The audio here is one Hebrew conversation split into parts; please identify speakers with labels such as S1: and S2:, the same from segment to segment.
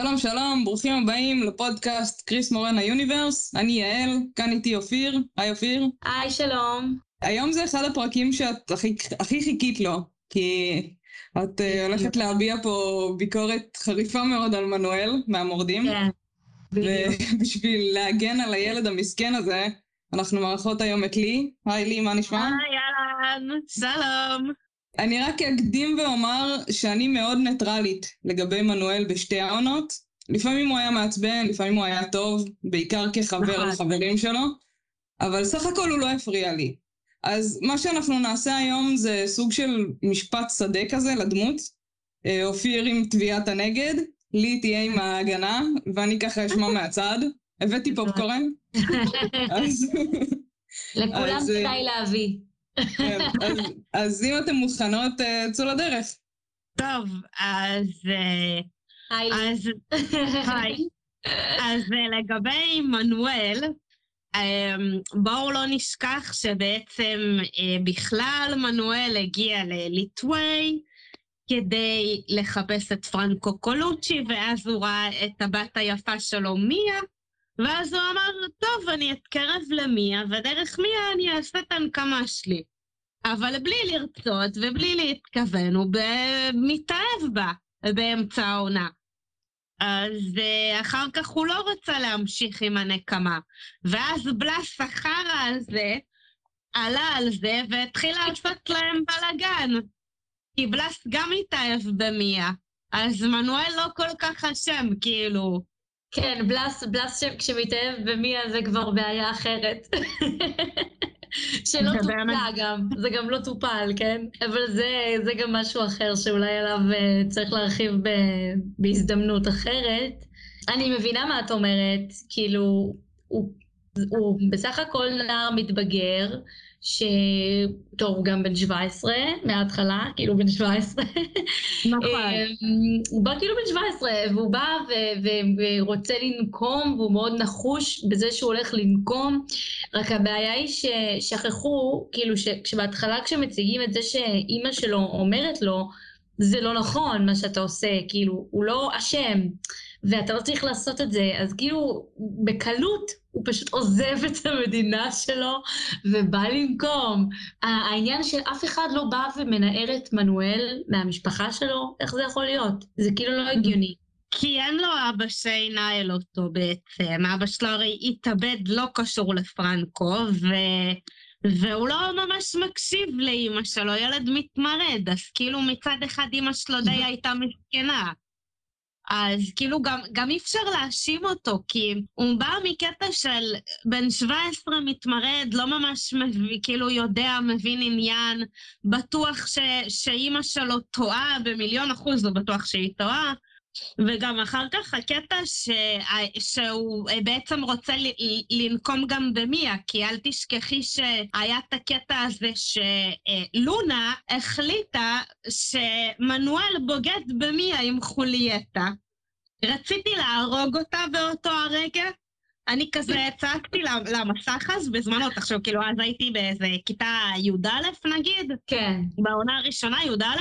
S1: שלום שלום, ברוכים הבאים לפודקאסט קריס מורן היוניברס, אני יעל, כאן איתי אופיר, היי אופיר.
S2: היי שלום.
S1: היום זה אחד הפרקים שאת הכי, הכי חיכית לו, כי את uh, הולכת להביע פה ביקורת חריפה מאוד על מנואל מהמורדים.
S2: כן.
S1: ובשביל להגן על הילד המסכן הזה, אנחנו מארחות היום את לי. היי לי, מה נשמע?
S3: היי אהלן, שלום.
S1: אני רק אקדים ואומר שאני מאוד ניטרלית לגבי מנואל בשתי העונות. לפעמים הוא היה מעצבן, לפעמים הוא היה טוב, בעיקר כחבר
S2: נכון.
S1: לחברים שלו, אבל סך הכל הוא לא הפריע לי. אז מה שאנחנו נעשה היום זה סוג של משפט שדה כזה לדמות. אה, אופיר עם תביעת הנגד, לי תהיה עם ההגנה, ואני ככה אשמע מהצד. הבאתי פופקורן. אז-
S2: לכולם
S1: אה,
S2: כדאי להביא.
S1: כן, אז- אז אם אתם מוכנות, אה, צאו לדרך.
S3: טוב, אז... אה,
S2: היי.
S3: אז היי. אז אה, לגבי מנואל, אה, בואו לא נשכח שבעצם בכלל מנואל הגיע לליטווי כדי לחפש את פרנקו קולוצ'י, ואז הוא ראה את הבת היפה שלו, מיה, ואז הוא אמר, טוב, אני אתקרב למיה, ודרך מיה אני אעשה את הנקמה שלי. אבל בלי לרצות ובלי להתכוון, הוא מתאהב בה באמצע העונה. אז uh, אחר כך הוא לא רצה להמשיך עם הנקמה. ואז בלס החרא הזה עלה על זה והתחיל לעשות להם בלאגן. כי בלס גם התאהב במיה, אז מנואל לא כל כך אשם, כאילו.
S2: כן, בלס, בלס שם כשמתאהב במיה זה כבר בעיה אחרת. שלא טופלה. גם, זה גם לא טופל, כן? אבל זה, זה גם משהו אחר שאולי עליו אה, צריך להרחיב ב, בהזדמנות אחרת. אני מבינה מה את אומרת, כאילו, הוא, הוא בסך הכל נער מתבגר, ש... טוב, הוא גם בן 17 מההתחלה, כאילו בן 17.
S3: נכון.
S2: אמ, הוא בא כאילו בן 17, והוא בא ו- ו- ורוצה לנקום, והוא מאוד נחוש בזה שהוא הולך לנקום, רק הבעיה היא ששכחו, כאילו שבהתחלה כשמציגים את זה שאימא שלו אומרת לו, זה לא נכון מה שאתה עושה, כאילו, הוא לא אשם, ואתה לא צריך לעשות את זה, אז כאילו, בקלות הוא פשוט עוזב את המדינה שלו ובא לנקום. ה- העניין שאף אחד לא בא ומנער את מנואל מהמשפחה שלו, איך זה יכול להיות? זה כאילו לא הגיוני.
S3: כי אין לו אבא שינהל אותו בעצם. אבא שלו הרי התאבד לא קשור לפרנקו, ו... והוא לא ממש מקשיב לאימא שלו, ילד מתמרד, אז כאילו מצד אחד אימא שלו די הייתה מסכנה. אז כאילו גם, גם אי אפשר להאשים אותו, כי הוא בא מקטע של בן 17 מתמרד, לא ממש מביא, כאילו יודע, מבין עניין, בטוח שאימא שלו טועה במיליון אחוז, הוא בטוח שהיא טועה. וגם אחר כך הקטע ש... שהוא בעצם רוצה ל... לנקום גם במיה, כי אל תשכחי שהיה את הקטע הזה שלונה החליטה שמנואל בוגד במיה עם חולייתה. רציתי להרוג אותה באותו הרגע. אני כזה צעקתי למסך אז בזמנו, תחשוב, כאילו אז הייתי באיזה כיתה י"א נגיד,
S2: כן.
S3: בעונה הראשונה, י"א,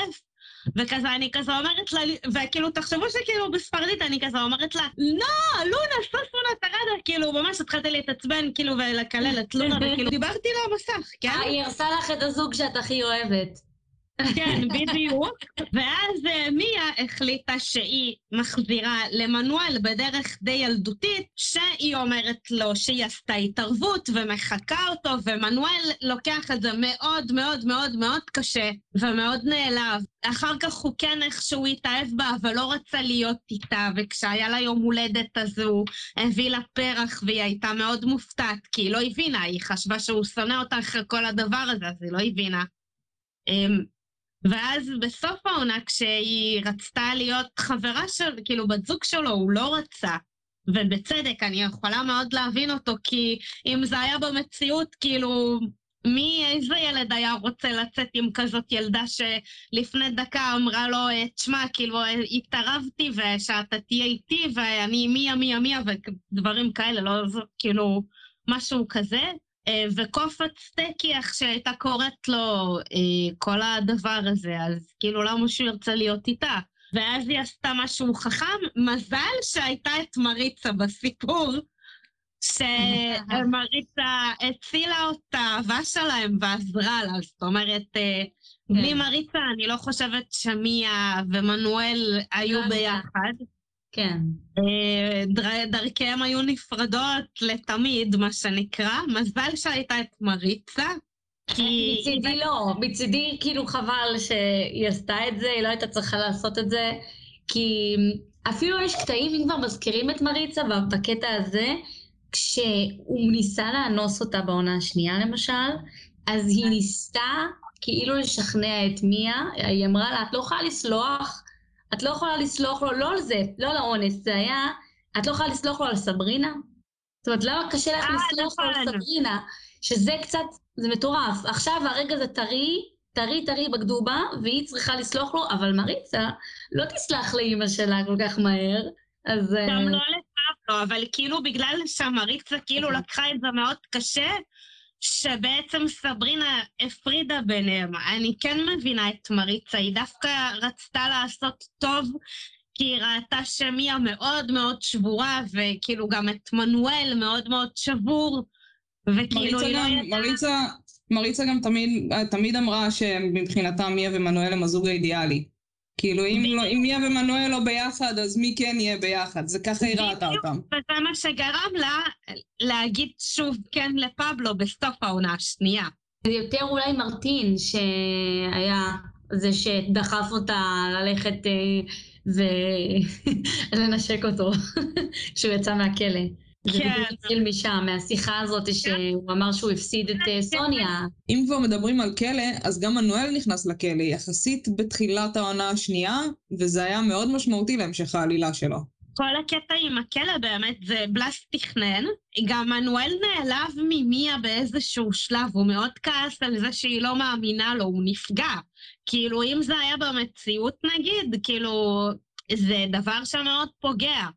S3: וכזה, אני כזה אומרת לה, וכאילו, תחשבו שכאילו בספרדית אני כזה אומרת לה, לא, לונה, סוסונה תרדה, כאילו, ממש התחלתי להתעצבן, כאילו, ולקלל את לונה, וכאילו, דיברתי למסך, כן?
S2: אה, היא הרסה לך את הזוג שאת הכי אוהבת.
S3: כן, בדיוק. ואז אה, מיה החליטה שהיא מחזירה למנואל בדרך די ילדותית, שהיא אומרת לו שהיא עשתה התערבות ומחקה אותו, ומנואל לוקח את זה מאוד מאוד מאוד מאוד קשה ומאוד נעלב. אחר כך הוא כן איכשהו התאהב בה, אבל לא רצה להיות איתה, וכשהיה לה יום הולדת אז הוא הביא לה פרח, והיא הייתה מאוד מופתעת, כי היא לא הבינה, היא חשבה שהוא שונא אותה אחרי כל הדבר הזה, אז היא לא הבינה. ואז בסוף העונה, כשהיא רצתה להיות חברה של, כאילו, בת זוג שלו, הוא לא רצה. ובצדק, אני יכולה מאוד להבין אותו, כי אם זה היה במציאות, כאילו, מי, איזה ילד היה רוצה לצאת עם כזאת ילדה שלפני דקה אמרה לו, "אה, תשמע, כאילו, אה, התערבתי ושאתה תהיה איתי, ואני מיה, מיה, מיה, ודברים כאלה, לא, זה כאילו, משהו כזה. אה, סטייקי, איך שהייתה קוראת לו אה, כל הדבר הזה, אז כאילו למה שהוא ירצה להיות איתה? ואז היא עשתה משהו חכם. מזל שהייתה את מריצה בסיפור, שמריצה הצילה אותה, האהבה שלהם ועזרה לה. זאת אומרת, אה, בלי
S2: כן.
S3: מריצה אני לא חושבת שמיה ומנואל היו
S2: לא,
S3: ביחד.
S2: כן.
S3: אה, דר- דרכיהם היו נפרדות לתמיד, מה שנקרא. מזל שהייתה את מריצה, כי...
S2: מצידי לא, מצידי כאילו חבל שהיא עשתה את זה, היא לא הייתה צריכה לעשות את זה, כי אפילו יש קטעים, אם כבר מזכירים את מריצה בקטע הזה, כשהוא ניסה לאנוס אותה בעונה השנייה למשל, אז היא ניסתה כאילו לשכנע את מיה, היא אמרה לה, את לא יכולה לסלוח, את לא יכולה לסלוח לו, לא על זה, לא על האונס, זה היה, את לא יכולה לסלוח לו על סברינה? זאת אומרת, למה קשה לך
S3: אה,
S2: לסלוח לו על. סברינה? שזה קצת, זה מטורף. עכשיו הרגע זה טרי, טרי טרי בגדו בה, והיא צריכה לסלוח לו, אבל מריצה לא תסלח לאימא שלה כל כך מהר, אז... אה,
S3: גם לא לפבלו, אבל כאילו בגלל שהמריצה כאילו
S2: אוקיי.
S3: לקחה את זה מאוד קשה, שבעצם סברינה הפרידה ביניהם. אני כן מבינה את מריצה, היא דווקא רצתה לעשות טוב, כי היא ראתה שמיה מאוד מאוד שבורה, וכאילו גם את מנואל מאוד מאוד שבור, וכאילו היא לא ידעה...
S1: מריצה, מריצה גם תמיד, תמיד אמרה שמבחינתה מיה ומנואל הם הזוג האידיאלי. כאילו, אם, לא, אם מיה ומנואל לא ביחד, אז מי כן יהיה ביחד? זה ככה היא ראתה. אותם.
S3: וזה מה שגרם לה להגיד שוב כן לפבלו בסוף העונה השנייה.
S2: זה יותר אולי מרטין שהיה זה שדחף אותה ללכת אה, ולנשק אותו כשהוא יצא מהכלא. זה
S3: כן.
S2: התחיל משם, מהשיחה הזאת שהוא אמר שהוא הפסיד את אה, סוניה.
S1: אם כבר מדברים על כלא, אז גם מנואל נכנס לכלא יחסית בתחילת העונה השנייה, וזה היה מאוד משמעותי להמשך העלילה שלו.
S3: כל הקטע עם הכלא באמת זה בלס תכנן. גם מנואל נעלב ממיה באיזשהו שלב, הוא מאוד כעס על זה שהיא לא מאמינה לו, הוא נפגע. כאילו, אם זה היה במציאות נגיד, כאילו, זה דבר שמאוד פוגע.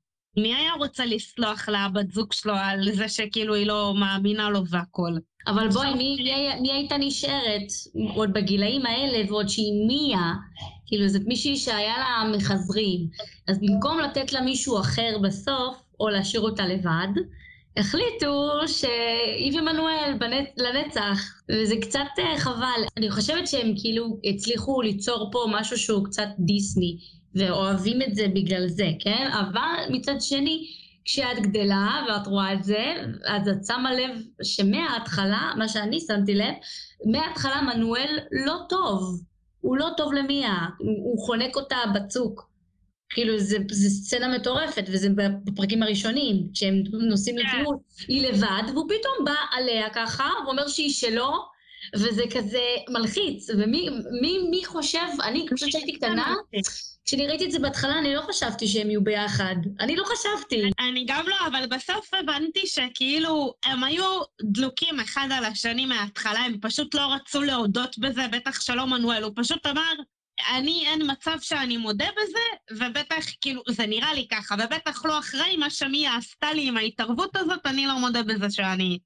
S3: מי היה רוצה לסלוח לבת זוג שלו על זה שכאילו היא לא מאמינה לו והכל?
S2: אבל בואי, מי, מי, מי הייתה נשארת עוד בגילאים האלה, ועוד שהיא מיה, כאילו זאת מישהי שהיה לה מחזרים, אז במקום לתת לה מישהו אחר בסוף, או להשאיר אותה לבד, החליטו שהיא ומנואל בנצ... לנצח, וזה קצת אה, חבל. אני חושבת שהם כאילו הצליחו ליצור פה משהו שהוא קצת דיסני, ואוהבים את זה בגלל זה, כן? אבל מצד שני, כשאת גדלה ואת רואה את זה, אז את שמה לב שמההתחלה, מה שאני שמתי לב, מההתחלה מנואל לא טוב. הוא לא טוב למיה, הוא, חונק אותה בצוק. כאילו, זה, זה סצנה מטורפת, וזה בפרקים הראשונים, כשהם נוסעים
S3: כן.
S2: לטיול, היא לבד, והוא פתאום בא עליה ככה, ואומר שהיא שלו, וזה כזה מלחיץ. ומי מי, מי חושב, אני חושבת שהייתי קטנה, כשאני ראיתי את זה בהתחלה, אני לא חשבתי שהם יהיו ביחד. אני לא חשבתי.
S3: אני גם לא, אבל בסוף הבנתי שכאילו, הם היו דלוקים אחד על השני מההתחלה, הם פשוט לא רצו להודות בזה, בטח שלא מנואל, הוא פשוט אמר, אני, אין מצב שאני מודה בזה, ובטח, כאילו, זה נראה לי ככה, ובטח לא אחרי מה שמיה עשתה לי עם ההתערבות הזאת, אני לא מודה בזה שאני...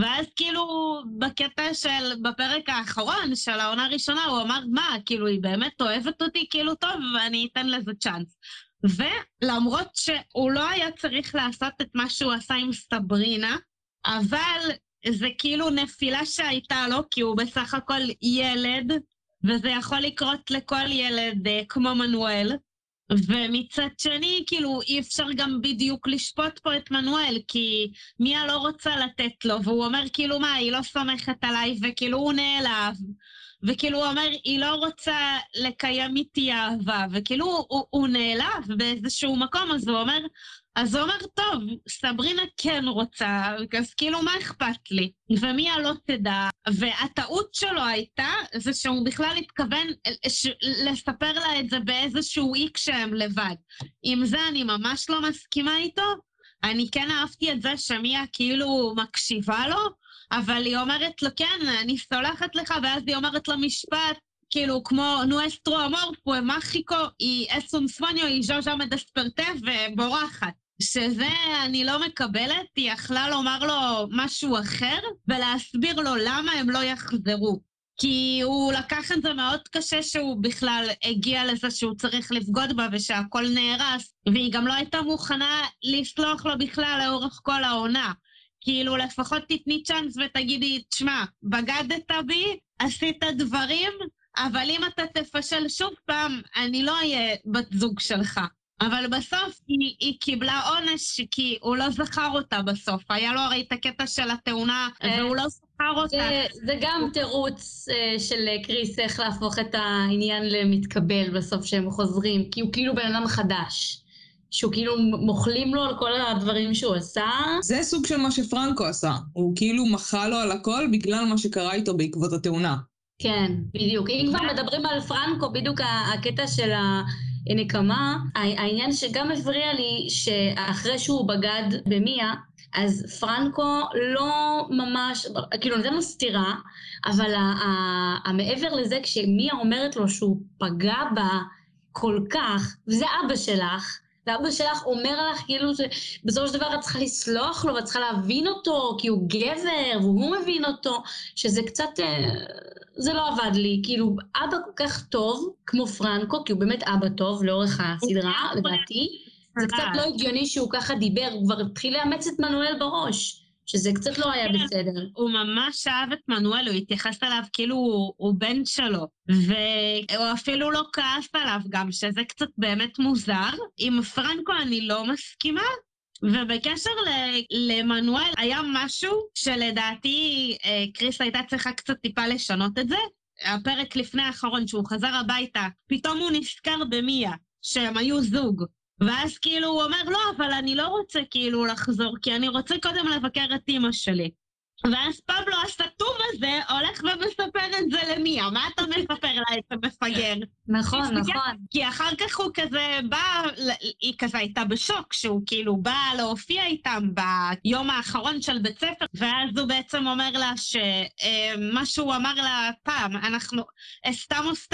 S3: ואז כאילו, בקטע של, בפרק האחרון של העונה הראשונה, הוא אמר, מה, כאילו, היא באמת אוהבת אותי, כאילו, טוב, ואני אתן לזה צ'אנס. ולמרות שהוא לא היה צריך לעשות את מה שהוא עשה עם סברינה, אבל זה כאילו נפילה שהייתה לו, כי הוא בסך הכל ילד, וזה יכול לקרות לכל ילד אה, כמו מנואל. ומצד שני, כאילו, אי אפשר גם בדיוק לשפוט פה את מנואל, כי מיה לא רוצה לתת לו, והוא אומר, כאילו, מה, היא לא סומכת עליי, וכאילו, הוא נעלב. וכאילו, הוא אומר, היא לא רוצה לקיים איתי אהבה, וכאילו, הוא, הוא נעלב באיזשהו מקום, אז הוא אומר, אז הוא אומר, טוב, סברינה כן רוצה, אז כאילו, מה אכפת לי? ומיה לא תדע. והטעות שלו הייתה, זה שהוא בכלל התכוון ש- לספר לה את זה באיזשהו אי כשהם לבד. עם זה אני ממש לא מסכימה איתו. אני כן אהבתי את זה שמיה כאילו מקשיבה לו, אבל היא אומרת לו, כן, אני סולחת לך, ואז היא אומרת לו משפט, כאילו, כמו fue mágico, y es un sueño, y yo ya me desperté, ובורחת. שזה אני לא מקבלת, היא יכלה לומר לו משהו אחר, ולהסביר לו למה הם לא יחזרו. כי הוא לקח את זה מאוד קשה שהוא בכלל הגיע לזה שהוא צריך לבגוד בה ושהכול נהרס, והיא גם לא הייתה מוכנה לסלוח לו בכלל לאורך כל העונה. כאילו, לפחות תתני צ'אנס ותגידי, תשמע, בגדת בי, עשית דברים, אבל אם אתה תפשל שוב פעם, אני לא אהיה בת זוג שלך. אבל בסוף היא, היא קיבלה עונש כי הוא לא זכר אותה בסוף. היה לו הרי את הקטע של התאונה,
S2: אה,
S3: והוא לא זכר אותה.
S2: זה, זה גם תירוץ אה, של קריס איך להפוך את העניין למתקבל בסוף שהם חוזרים, כי הוא כאילו בן אדם חדש. שהוא כאילו מוחלים לו על כל הדברים שהוא עשה.
S1: זה סוג של מה שפרנקו עשה. הוא כאילו מחה לו על הכל בגלל מה שקרה איתו בעקבות התאונה.
S2: כן, בדיוק. אם כבר מדברים על פרנקו, בדיוק הקטע של הנקמה, העניין שגם הפריע לי שאחרי שהוא בגד במיה, אז פרנקו לא ממש, כאילו נותן לו סטירה, אבל המעבר לזה, כשמיה אומרת לו שהוא פגע בה כל כך, וזה אבא שלך, ואבא שלך אומר לך כאילו שבסופו של דבר את צריכה לסלוח לו ואת צריכה להבין אותו כי הוא גבר והוא מבין אותו, שזה קצת, אה, זה לא עבד לי. כאילו, אבא כל כך טוב, כמו פרנקו, כי הוא באמת אבא טוב לאורך הסדרה, לדעתי. זה קצת לא הגיוני שהוא ככה דיבר, הוא כבר התחיל לאמץ את מנואל בראש. שזה קצת לא היה כן, בסדר.
S3: הוא ממש אהב את מנואל, הוא התייחס אליו כאילו הוא, הוא בן שלו. והוא אפילו לא כעס עליו גם, שזה קצת באמת מוזר. עם פרנקו אני לא מסכימה, ובקשר למנואל, היה משהו שלדעתי אה, קריס הייתה צריכה קצת טיפה לשנות את זה. הפרק לפני האחרון, שהוא חזר הביתה, פתאום הוא נזכר במיה, שהם היו זוג. ואז כאילו הוא אומר, לא, אבל אני לא רוצה כאילו לחזור, כי אני רוצה קודם לבקר את אימא שלי. ואז פבלו הסתום הזה הולך ומספר את זה למיה. מה אתה מספר לה את המפגר?
S2: נכון, נכון.
S3: כי אחר כך הוא כזה בא, היא כזה הייתה בשוק, שהוא כאילו בא להופיע איתם ביום האחרון של בית ספר, ואז הוא בעצם אומר לה שמה אה, שהוא אמר לה פעם, אנחנו, אסתמוס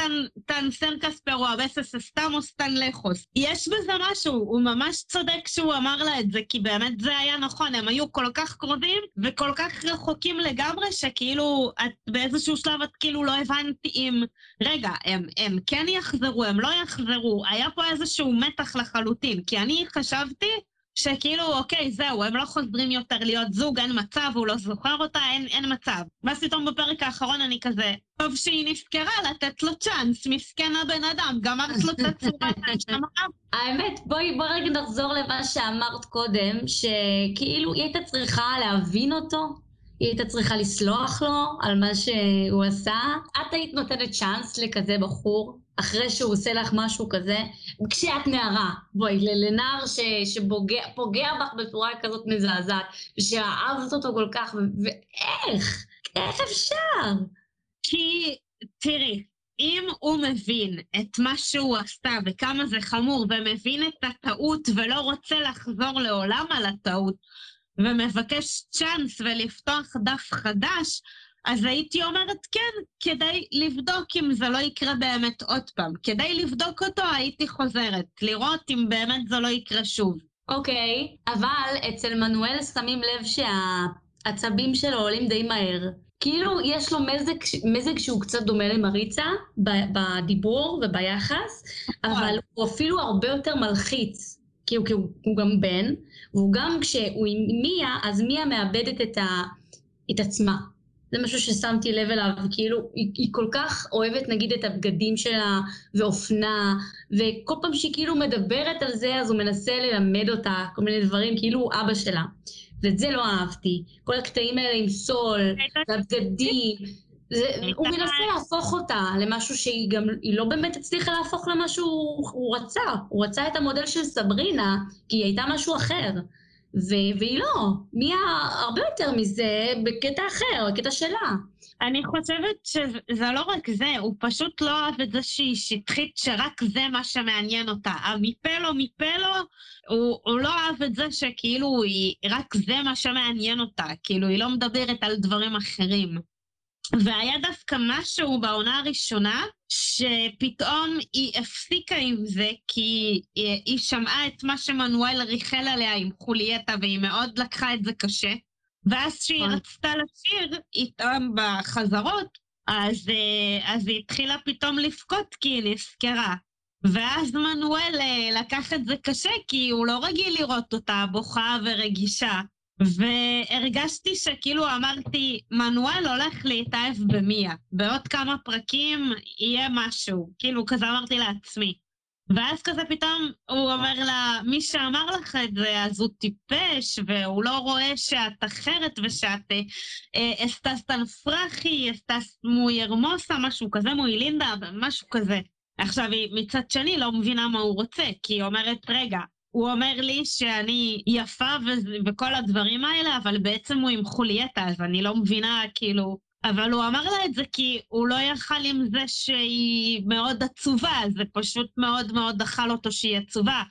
S3: טן סרקס פרו אבסס אסתמוס טן לחוס. יש בזה משהו, הוא ממש צודק שהוא אמר לה את זה, כי באמת זה היה נכון, הם היו כל כך קרובים וכל כך רחוקים לגמרי, שכאילו, את באיזשהו שלב את כאילו לא הבנת אם, רגע, הם, הם כן יחזרו, הם לא יחזרו, היה פה איזשהו מתח לחלוטין, כי אני חשבתי שכאילו, אוקיי, זהו, הם לא חוזרים יותר להיות זוג, אין מצב, הוא לא זוכר אותה, אין, אין מצב. ואז פתאום בפרק האחרון אני כזה, טוב שהיא נזכרה לתת לו צ'אנס, מסכן הבן אדם, גמרת לו את הצורה
S2: האמת, בואי, בואי רגע נחזור למה שאמרת קודם, שכאילו היא הייתה צריכה להבין אותו, היא הייתה צריכה לסלוח לו על מה שהוא עשה. את היית נותנת צ'אנס לכזה בחור, אחרי שהוא עושה לך משהו כזה, כשאת נערה, בואי, לנער ש, שפוגע בך בצורה כזאת מזעזעת, ושאהבת אותו כל כך, ואיך? איך אפשר?
S3: כי, תראי, אם הוא מבין את מה שהוא עשתה וכמה זה חמור, ומבין את הטעות ולא רוצה לחזור לעולם על הטעות, ומבקש צ'אנס ולפתוח דף חדש, אז הייתי אומרת כן, כדי לבדוק אם זה לא יקרה באמת עוד פעם. כדי לבדוק אותו הייתי חוזרת, לראות אם באמת זה לא יקרה שוב.
S2: אוקיי, okay, אבל אצל מנואל שמים לב שהעצבים שלו עולים די מהר. כאילו יש לו מזג, מזג שהוא קצת דומה למריצה בדיבור וביחס, אבל הוא אפילו הרבה יותר מלחיץ. כי הוא, כי הוא, הוא גם בן, והוא גם כשהוא עם מיה, אז מיה מאבדת את, ה, את עצמה. זה משהו ששמתי לב אליו, כאילו, היא, היא כל כך אוהבת נגיד את הבגדים שלה ואופנה, וכל פעם שהיא כאילו מדברת על זה, אז הוא מנסה ללמד אותה כל מיני דברים, כאילו הוא אבא שלה. ואת זה לא אהבתי. כל הקטעים האלה עם סול, והבגדים, זה, הוא מנסה להפוך אותה למשהו שהיא גם, היא לא באמת הצליחה להפוך למה שהוא רצה. הוא רצה את המודל של סברינה, כי היא הייתה משהו אחר. ו- והיא לא, מי הרבה יותר מזה בקטע אחר, בקטע שלה.
S3: אני חושבת שזה לא רק זה, הוא פשוט לא אוהב את זה שהיא שטחית, שרק זה מה שמעניין אותה. המפה לו, מפה לו, הוא, הוא לא אהב את זה שכאילו היא, רק זה מה שמעניין אותה, כאילו היא לא מדברת על דברים אחרים. והיה דווקא משהו בעונה הראשונה, שפתאום היא הפסיקה עם זה, כי היא שמעה את מה שמנואל ריחל עליה עם חולייטה, והיא מאוד לקחה את זה קשה. ואז כשהיא נכון. רצתה לשיר איתם בחזרות, אז, אה, אז היא התחילה פתאום לבכות כי היא נזכרה. ואז מנואל אה, לקח את זה קשה, כי הוא לא רגיל לראות אותה בוכה ורגישה. והרגשתי שכאילו אמרתי, מנואל הולך להתאהב במיה. בעוד כמה פרקים יהיה משהו. כאילו, כזה אמרתי לעצמי. ואז כזה פתאום הוא אומר לה, מי שאמר לך את זה, אז הוא טיפש, והוא לא רואה שאת אחרת ושאת אה, אסטסטן פרחי, אסטס מוי הרמוסה, משהו כזה, מוי לינדה, משהו כזה. עכשיו, היא מצד שני לא מבינה מה הוא רוצה, כי היא אומרת, רגע, הוא אומר לי שאני יפה ו- וכל הדברים האלה, אבל בעצם הוא עם חולייתה, אז אני לא מבינה, כאילו... אבל הוא אמר לה את זה כי הוא לא יכל עם זה שהיא מאוד עצובה, זה פשוט מאוד מאוד אכל אותו שהיא עצובה.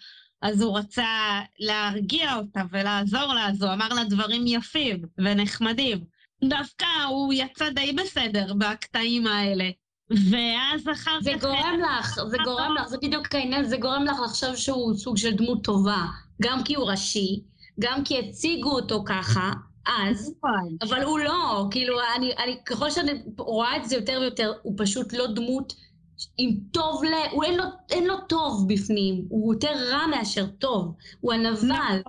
S3: אז הוא רצה להרגיע אותה ולעזור לה, אז הוא אמר לה דברים יפים ונחמדים. דווקא הוא יצא די בסדר בקטעים האלה. ואז אחר כך...
S2: זה גורם לך, זה גורם לך, זה בדיוק העניין, זה גורם לך לחשוב שהוא סוג של דמות טובה, גם כי הוא ראשי, גם כי הציגו אותו ככה, אז,
S3: נכון.
S2: אבל הוא לא, כאילו, אני, אני, ככל שאני רואה את זה יותר ויותר, הוא פשוט לא דמות עם טוב ל... הוא אין לו, אין לו טוב בפנים, הוא יותר רע מאשר טוב, הוא הנבל,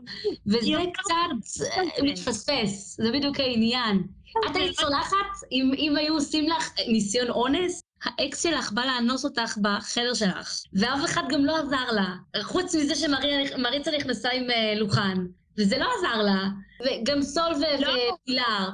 S2: וזה
S3: יותר
S2: קצת מתפספס, זה בדיוק העניין. את היית סולחת אם, אם היו עושים לך ניסיון אונס? האקס שלך בא לאנוס אותך בחדר שלך, ואף אחד גם לא עזר לה, חוץ מזה שמריצה נכנסה עם אה, לוחן. וזה לא עזר לה, וגם סול ו-
S3: לא.
S2: ופילר,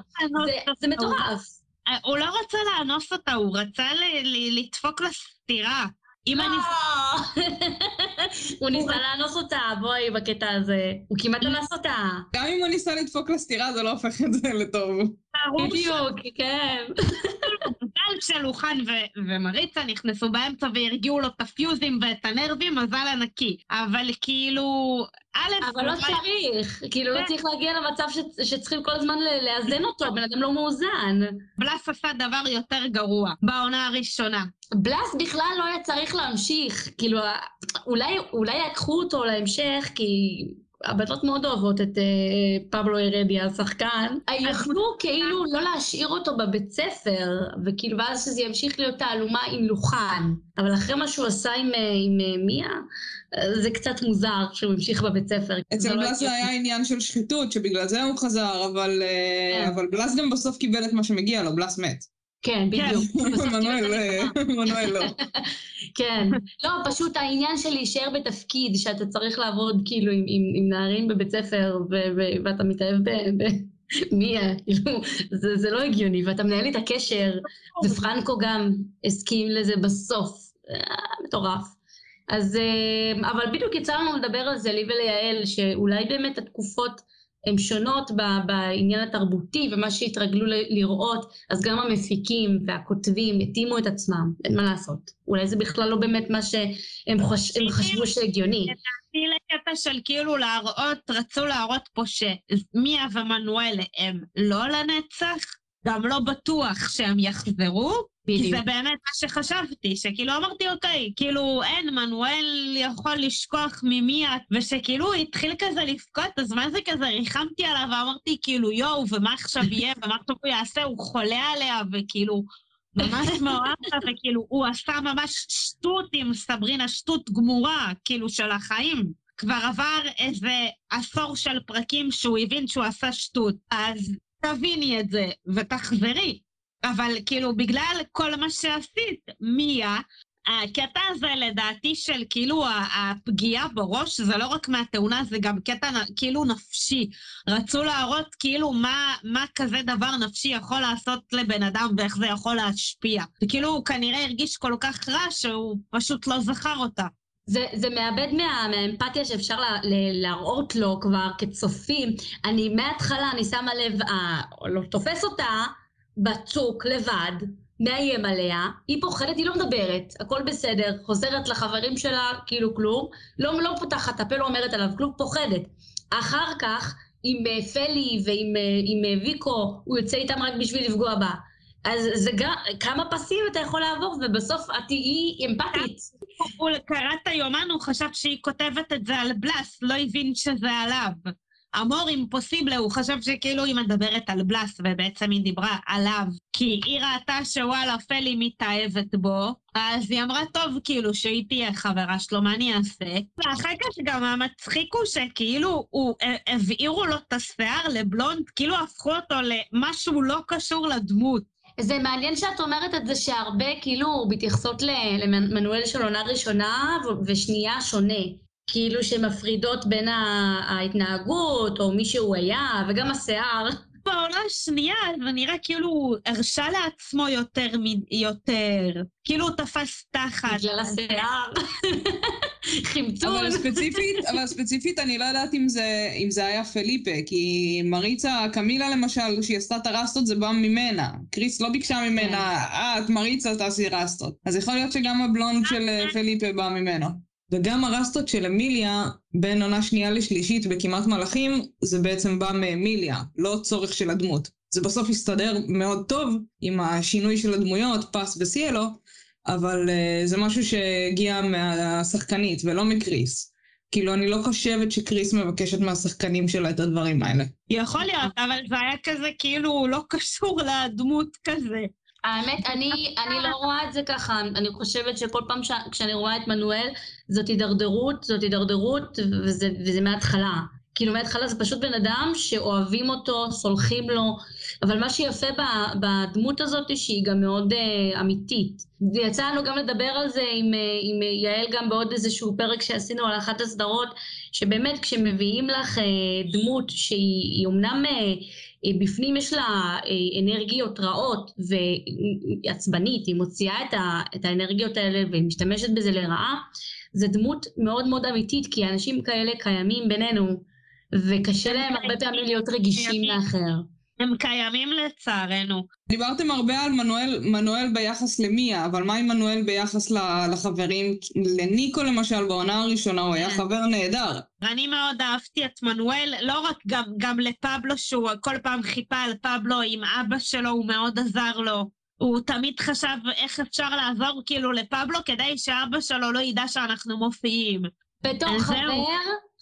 S2: זה, זה מטורף.
S3: אה, הוא לא רצה לאנוס אותה, הוא רצה ל- ל- לדפוק לה סטירה. אם אני...
S2: לא. הוא ניסה לאנוס אותה, בואי, בקטע הזה. הוא כמעט אנס אותה.
S1: גם אם הוא ניסה לדפוק לה סטירה, זה לא הופך את זה לטוב.
S2: בדיוק, כן.
S3: מזל שלוחן ומריצה נכנסו באמצע והרגיעו לו את הפיוזים ואת הנרבים, מזל ענקי. אבל כאילו, א',
S2: אבל לא צריך, כאילו לא צריך להגיע למצב שצריכים כל הזמן לאזן אותו, בן אדם לא מאוזן.
S3: בלס עשה דבר יותר גרוע בעונה הראשונה.
S2: בלאס בכלל לא היה צריך להמשיך, כאילו, אולי, אולי ייקחו אותו להמשך, כי הבנות מאוד אוהבות את אה, פבלו הרדיה, השחקן. יכלו כאילו לא להשאיר אותו בבית ספר, וכאילו, ואז שזה ימשיך להיות תעלומה עם לוחן. אבל אחרי מה שהוא עשה עם, אה, עם אה, מיה, זה קצת מוזר שהוא המשיך בבית ספר.
S1: אצל
S2: לא
S1: בלס זה. היה עניין של שחיתות, שבגלל זה הוא חזר, אבל, אה,
S2: כן.
S1: אבל בלס גם בסוף קיבל את מה שמגיע לו, בלס מת.
S2: כן, בדיוק. קיבל את
S1: מנואל, אה. מנואל לא.
S2: כן. לא, פשוט העניין של להישאר בתפקיד, שאתה צריך לעבוד כאילו עם, עם, עם נערים בבית ספר, ו, ו, ואתה מתאהב ב... ב... מיה, כאילו, זה, זה לא הגיוני, ואתה מנהל איתה קשר, ופרנקו גם הסכים לזה בסוף. אה, מטורף. אז, אה, אבל בדיוק יצא לנו לדבר על זה, לי וליעל, שאולי באמת התקופות הן שונות בעניין התרבותי ומה שהתרגלו לראות, אז גם המפיקים והכותבים התאימו את עצמם, אין מה לעשות. אולי זה בכלל לא באמת מה שהם. הם חשבו שהגיוני.
S3: אותי לקטע של כאילו להראות, רצו להראות פה שמיה ומנואל הם לא לנצח, גם לא בטוח שהם יחזרו,
S2: בדיוק.
S3: זה באמת מה שחשבתי, שכאילו אמרתי, אוקיי, כאילו אין, מנואל יכול לשכוח ממיה, ושכאילו הוא התחיל כזה לבכות, אז מה זה כזה, ריחמתי עליו ואמרתי, כאילו, יואו, ומה עכשיו יהיה, ומה עכשיו הוא יעשה, הוא חולה עליה, וכאילו, ממש מאוהב וכאילו, הוא עשה ממש שטות עם סברינה, שטות גמורה, כאילו, של החיים. כבר עבר איזה עשור של פרקים שהוא הבין שהוא עשה שטות, אז תביני את זה ותחזרי. אבל כאילו, בגלל כל מה שעשית, מיה, הקטע הזה לדעתי של כאילו הפגיעה בראש, זה לא רק מהתאונה, זה גם קטע כאילו נפשי. רצו להראות כאילו מה, מה כזה דבר נפשי יכול לעשות לבן אדם ואיך זה יכול להשפיע. וכאילו הוא כנראה הרגיש כל כך רע שהוא פשוט לא זכר אותה.
S2: זה, זה מאבד מה, מהאמפתיה שאפשר לה, ל- להראות לו כבר כצופים. אני מההתחלה, אני שמה לב, אה, לא תופס אותה בצוק לבד, מאיים עליה, היא פוחדת, היא לא מדברת, הכל בסדר, חוזרת לחברים שלה, כאילו כלום, לא, לא פותחת הפה, לא אומרת עליו כלום, פוחדת. אחר כך, עם אה, פלי ועם אה, עם אה, ויקו, הוא יוצא איתם רק בשביל לפגוע בה. אז זה גם, כמה פסים אתה יכול לעבור, ובסוף את תהיי אמפתית.
S3: הוא קרא את היומן, הוא חשב שהיא כותבת את זה על בלס, לא הבין שזה עליו. אמור אימפוסיבלה, הוא חשב שכאילו היא מדברת על בלאס, ובעצם היא דיברה עליו, כי היא ראתה שוואלה, פלי מתאהבת בו, אז היא אמרה, טוב, כאילו, שהיא תהיה חברה שלו, מה אני אעשה? ואחר כך גם המצחיק הוא שכאילו, הוא, הבעירו לו את השיער לבלונד, כאילו הפכו אותו למשהו לא קשור לדמות.
S2: זה מעניין שאת אומרת את זה שהרבה כאילו מתייחסות למנואל של עונה ראשונה ושנייה שונה. כאילו שמפרידות בין ההתנהגות, או מי שהוא היה, וגם השיער.
S3: בעונה השנייה זה נראה כאילו הוא הרשה לעצמו יותר, יותר. כאילו הוא תפס תחת.
S2: בגלל השיער. חמצון.
S1: אבל ספציפית, אבל ספציפית אני לא יודעת אם זה, אם זה היה פליפה, כי מריצה, קמילה למשל, שהיא עשתה את הרסטות זה בא ממנה. קריס לא ביקשה ממנה, כן. אה, את מריצה תעשי רסטות. אז יכול להיות שגם הבלונד של אה, פליפה בא ממנו. וגם הרסטות של אמיליה, בין עונה שנייה לשלישית בכמעט מלאכים, זה בעצם בא מאמיליה, לא צורך של הדמות. זה בסוף הסתדר מאוד טוב עם השינוי של הדמויות, פס וסיאלו, אבל uh, זה משהו שהגיע מהשחקנית ולא מקריס. כאילו, אני לא חושבת שקריס מבקשת מהשחקנים שלה את הדברים האלה.
S3: יכול להיות, אבל זה היה כזה כאילו לא קשור לדמות כזה.
S2: האמת, אני, אני לא רואה את זה ככה, אני חושבת שכל פעם ש... כשאני רואה את מנואל, זאת הידרדרות, זאת הידרדרות, וזה, וזה מההתחלה. כאילו מההתחלה זה פשוט בן אדם שאוהבים אותו, סולחים לו, אבל מה שיפה בדמות הזאת שהיא גם מאוד uh, אמיתית. יצא לנו גם לדבר על זה עם, uh, עם יעל גם בעוד איזשהו פרק שעשינו על אחת הסדרות, שבאמת כשמביאים לך uh, דמות שהיא אומנם... Uh, בפנים יש לה אנרגיות רעות ועצבנית, היא מוציאה את, ה, את האנרגיות האלה והיא משתמשת בזה לרעה, זה דמות מאוד מאוד אמיתית, כי אנשים כאלה קיימים בינינו, וקשה להם הרבה פעמים להיות רגישים לאחר.
S3: הם קיימים לצערנו.
S1: דיברתם הרבה על מנואל, מנואל ביחס למיה, אבל מה עם מנואל ביחס לחברים? לניקו למשל, בעונה הראשונה הוא היה כן. חבר נהדר.
S3: אני מאוד אהבתי את מנואל, לא רק גם, גם לפבלו, שהוא כל פעם חיפה על פבלו עם אבא שלו, הוא מאוד עזר לו. הוא תמיד חשב איך אפשר לעזור כאילו לפבלו כדי שאבא שלו לא ידע שאנחנו מופיעים.
S2: בתור חבר,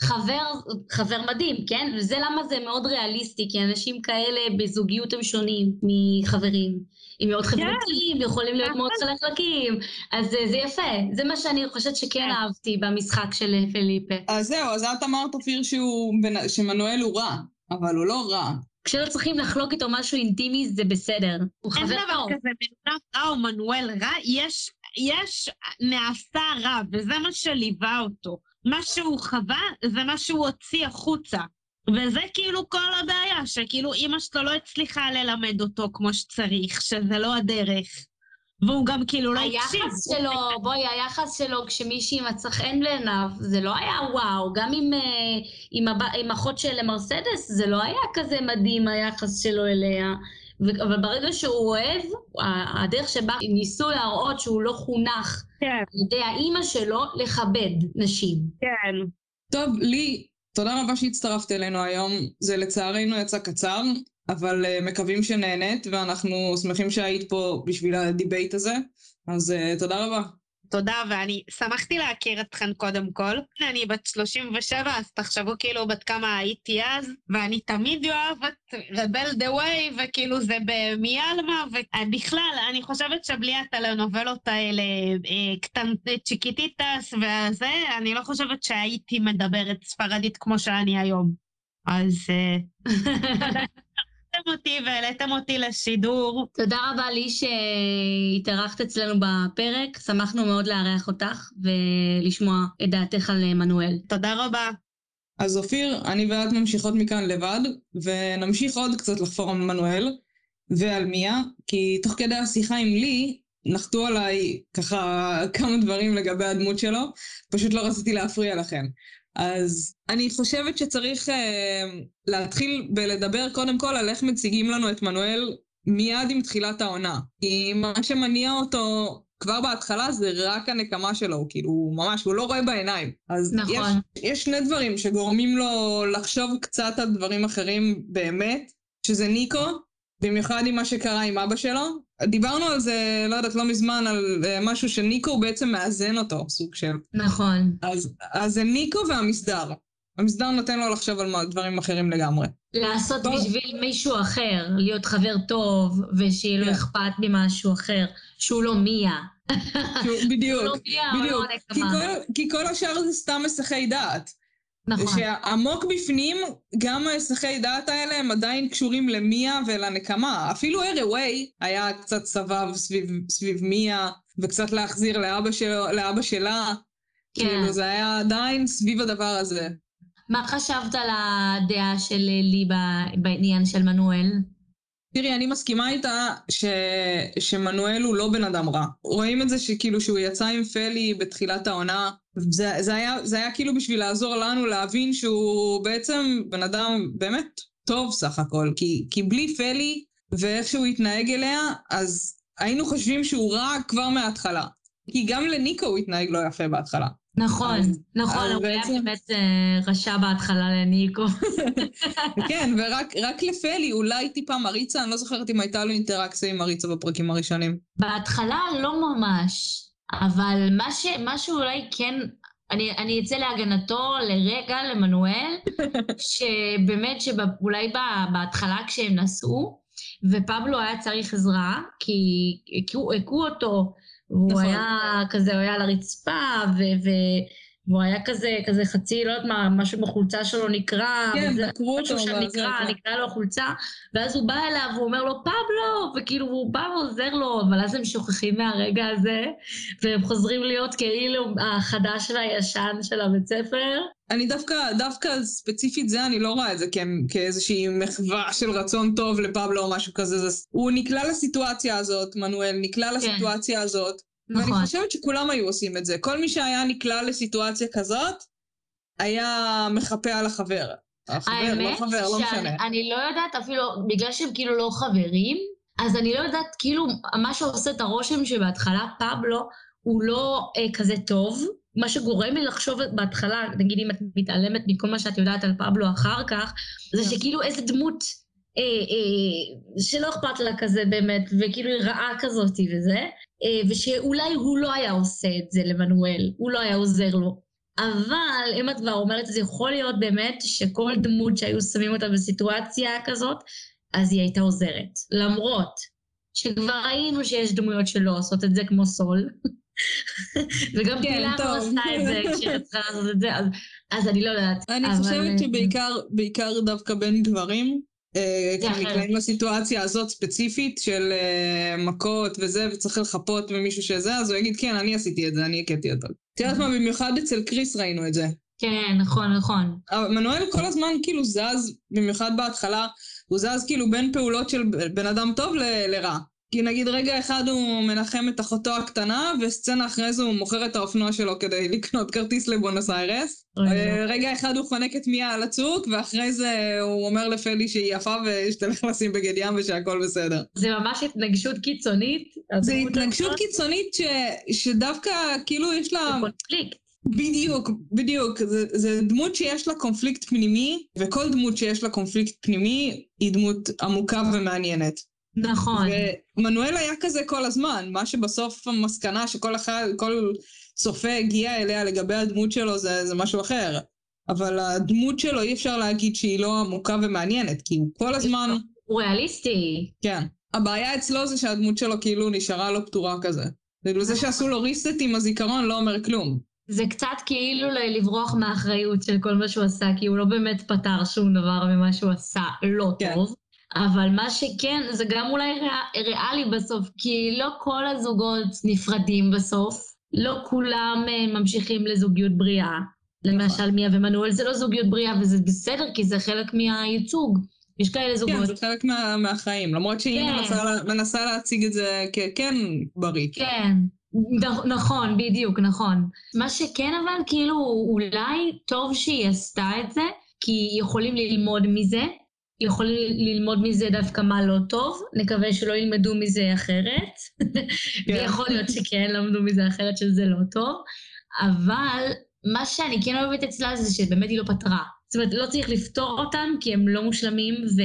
S2: חבר, חבר מדהים, כן? וזה למה זה מאוד ריאליסטי, כי אנשים כאלה בזוגיות הם שונים מחברים. הם מאוד כן. חברתיים, יכולים להיות מאוד חלקלקים, אז זה יפה. זה מה שאני חושבת שכן כן. אהבתי במשחק של פליפה.
S1: אז זהו, אז את אמרת אופיר שמנואל הוא רע, אבל הוא לא רע.
S2: כשלא צריכים לחלוק איתו משהו אינטימי זה בסדר. הוא חבר טוב. אין דבר
S3: כזה מנונף רע או מנואל רע, יש, יש נעשה רע, וזה מה שליווה אותו. מה שהוא חווה זה מה שהוא הוציא החוצה. וזה כאילו כל הבעיה, שכאילו אימא שלו לא הצליחה ללמד אותו כמו שצריך, שזה לא הדרך. והוא גם כאילו לא הקשיב.
S2: היחס שלו, בואי, היחס שלו כשמישהי מצא חן בעיניו, זה לא היה וואו. גם עם, אה, עם. עם אחות של מרסדס, זה לא היה כזה מדהים היחס שלו אליה. אבל ברגע שהוא אוהב, הדרך שבה ניסו להראות שהוא לא חונך כן. על ידי האימא שלו לכבד נשים.
S3: כן.
S1: טוב, לי, תודה רבה שהצטרפת אלינו היום. זה לצערנו יצא קצר, אבל אה, מקווים שנהנית, ואנחנו שמחים שהיית פה בשביל ה debate הזה, אז אה, תודה רבה.
S3: תודה, ואני שמחתי להכיר אתכן קודם כל. אני בת 37, אז תחשבו כאילו בת כמה הייתי אז, ואני תמיד אוהבת Rebelde Way, וכאילו זה ב mi alma, ובכלל, אני חושבת שבלי הטלנובלות האלה, אה, קטן, צ'יקיטיטס וזה, אני לא חושבת שהייתי מדברת ספרדית כמו שאני היום. אז... שהזמנתם אותי והעליתם אותי לשידור.
S2: תודה רבה לי שהתארחת אצלנו בפרק, שמחנו מאוד לארח אותך ולשמוע את דעתך על מנואל.
S3: תודה רבה.
S1: אז אופיר, אני ואת ממשיכות מכאן לבד, ונמשיך עוד קצת לחפור על מנואל ועל מיה, כי תוך כדי השיחה עם לי, נחתו עליי ככה כמה דברים לגבי הדמות שלו, פשוט לא רציתי להפריע לכם. אז אני חושבת שצריך uh, להתחיל בלדבר קודם כל על איך מציגים לנו את מנואל מיד עם תחילת העונה. כי מה שמניע אותו כבר בהתחלה זה רק הנקמה שלו, כאילו, הוא ממש, הוא לא רואה בעיניים. אז נכון. יש, יש שני דברים שגורמים לו לחשוב קצת על דברים אחרים באמת, שזה ניקו, במיוחד עם מה שקרה עם אבא שלו, דיברנו על זה, לא יודעת, לא מזמן, על אה, משהו שניקו בעצם מאזן אותו, סוג של.
S2: נכון.
S1: אז, אז זה ניקו והמסדר. המסדר נותן לו לחשוב על דברים אחרים לגמרי.
S2: לעשות
S1: טוב.
S2: בשביל מישהו אחר, להיות חבר טוב, ושיהיה לו
S1: כן.
S2: אכפת ממשהו אחר, שהוא לא מיה.
S1: שהוא- בדיוק,
S2: לא מיה,
S1: בדיוק.
S2: לא
S1: כי. כל- כי כל השאר זה סתם מסכי דעת.
S2: נכון.
S1: שעמוק בפנים, גם ההסחי דעת האלה הם עדיין קשורים למיה ולנקמה. אפילו ארווי היה קצת סבב סביב, סביב מיה, וקצת להחזיר לאבא, שלו, לאבא שלה.
S2: כן.
S1: כאילו, זה היה עדיין סביב הדבר הזה.
S2: מה חשבת על הדעה של לי בעניין של מנואל?
S1: תראי, אני מסכימה איתה ש... שמנואל הוא לא בן אדם רע. רואים את זה שכאילו שהוא יצא עם פלי בתחילת העונה, זה, זה, היה, זה היה כאילו בשביל לעזור לנו להבין שהוא בעצם בן אדם באמת טוב סך הכל, כי, כי בלי פלי ואיך שהוא התנהג אליה, אז היינו חושבים שהוא רע כבר מההתחלה. כי גם לניקו הוא התנהג לא יפה בהתחלה.
S2: נכון,
S1: אז-
S2: נכון,
S1: אז
S2: הוא היה
S1: בעצם-
S2: באמת אה, רשע בהתחלה לניקו.
S1: כן, ורק רק לפלי, אולי טיפה מריצה, אני לא זוכרת אם הייתה לו אינטראקציה עם מריצה בפרקים הראשונים.
S2: בהתחלה לא ממש, אבל מה, ש, מה שאולי כן, אני, אני אצא להגנתו לרגע למנואל, שבאמת שאולי בהתחלה כשהם נסעו, ופבלו היה צריך עזרה, כי הכו, אותו, והוא
S1: נכון.
S2: היה כזה, הוא היה על הרצפה, ו, ו, והוא היה כזה, כזה חצי, לא יודעת מה, משהו בחולצה שלו נקרע,
S1: כן, דקרו
S2: משהו
S1: אותו.
S2: שם
S1: וזה-
S2: נקרע, נקרע לו החולצה, ואז הוא בא אליו, והוא אומר לו, פבלו! וכאילו, הוא בא ועוזר לו, אבל אז הם שוכחים מהרגע הזה, והם חוזרים להיות כאילו החדש והישן של הבית ספר.
S1: אני דווקא, דווקא ספציפית זה, אני לא רואה את זה כאיזושהי מחווה של רצון טוב לפבלו או משהו כזה. זה, הוא נקלע לסיטואציה הזאת, מנואל נקלע לסיטואציה הזאת,
S2: נכון.
S1: ואני חושבת שכולם היו עושים את זה. כל מי שהיה נקלע לסיטואציה כזאת, היה מחפה על החבר. החבר, לא חבר, לא משנה.
S2: שאני לא יודעת אפילו, בגלל שהם כאילו לא חברים, אז אני לא יודעת, כאילו, מה שעושה את הרושם שבהתחלה פבלו הוא לא אה, כזה טוב, מה שגורם לי לחשוב בהתחלה, נגיד אם את מתעלמת מכל מה שאת יודעת על פבלו אחר כך, זה
S1: כן.
S2: שכאילו איזה דמות אה, אה, שלא אכפת לה כזה באמת, וכאילו היא רעה כזאתי וזה, ושאולי הוא לא היה עושה את זה למנואל, הוא לא היה עוזר לו. אבל אם את כבר אומרת, זה יכול להיות באמת שכל דמות שהיו שמים אותה בסיטואציה כזאת, אז היא הייתה עוזרת. למרות שכבר ראינו שיש דמויות שלא עושות את זה, כמו סול. וגם
S1: כן,
S2: פילה לא. עושה את זה כשהיא צריכה לעשות את זה, אז, אז אני לא יודעת.
S1: אני
S2: אבל,
S1: חושבת
S2: אה,
S1: שבעיקר בעיקר דווקא בין גברים, אה,
S2: זה
S1: כי
S2: אחרת.
S1: נקלעים לסיטואציה הזאת ספציפית של אה, מכות וזה, וצריך לחפות במישהו שזה, אז הוא יגיד, כן, אני עשיתי את זה, אני הכיתי אותו. את יודעת מה, במיוחד אצל קריס ראינו את זה.
S2: כן, נכון, נכון.
S1: אבל מנואל כל הזמן כאילו זז, במיוחד בהתחלה, הוא זז כאילו בין פעולות של בן אדם טוב לרע. כי נגיד רגע אחד הוא מנחם את אחותו הקטנה, וסצנה אחרי זה הוא מוכר את האופנוע שלו כדי לקנות כרטיס לבונוס איירס.
S2: אוי,
S1: אה,
S2: לא.
S1: רגע אחד הוא חונק את מיה על הצוק, ואחרי זה הוא אומר לפלי שהיא יפה ושתלך לשים בגד ים ושהכול בסדר.
S2: זה ממש התנגשות קיצונית.
S1: זה
S2: הדמות
S1: התנגשות קיצונית ש... שדווקא כאילו יש לה...
S2: זה קונפליקט.
S1: בדיוק, בדיוק. זה, זה דמות שיש לה קונפליקט פנימי, וכל דמות שיש לה קונפליקט פנימי היא דמות עמוקה ומעניינת.
S2: נכון.
S1: ומנואל היה כזה כל הזמן, מה שבסוף המסקנה שכל אחד, כל צופה הגיע אליה לגבי הדמות שלו זה, זה משהו אחר. אבל הדמות שלו אי אפשר להגיד שהיא לא עמוקה ומעניינת, כי הוא כל הזמן...
S2: הוא ריאליסטי.
S1: כן. הבעיה אצלו זה שהדמות שלו כאילו נשארה לא פתורה כזה. כאילו זה שעשו לו ריסט עם הזיכרון לא אומר כלום.
S2: זה קצת כאילו לברוח מהאחריות של כל מה שהוא עשה, כי הוא לא באמת פתר שום דבר ממה שהוא עשה לא
S1: כן.
S2: טוב. אבל מה שכן, זה גם אולי ריאל, ריאלי בסוף, כי לא כל הזוגות נפרדים בסוף. לא כולם אה, ממשיכים לזוגיות בריאה. למשל מיה ומנואל זה לא זוגיות בריאה, וזה בסדר, כי זה חלק מהייצוג. יש כאלה
S1: כן,
S2: זוגות.
S1: זה חלק מה, מהחיים, למרות שהיא
S2: כן.
S1: מנסה, מנסה להציג את זה ככן בריא.
S2: כן, נכון, בדיוק, נכון. מה שכן אבל, כאילו, אולי טוב שהיא עשתה את זה, כי יכולים ללמוד מזה, יכולים ללמוד מזה דווקא מה לא טוב, נקווה שלא ילמדו מזה אחרת, ויכול להיות שכן למדו מזה אחרת שזה לא טוב, אבל מה שאני כן אוהבת אצלה זה שבאמת היא לא פתרה. זאת אומרת, לא צריך לפתור אותם כי הם לא מושלמים ו...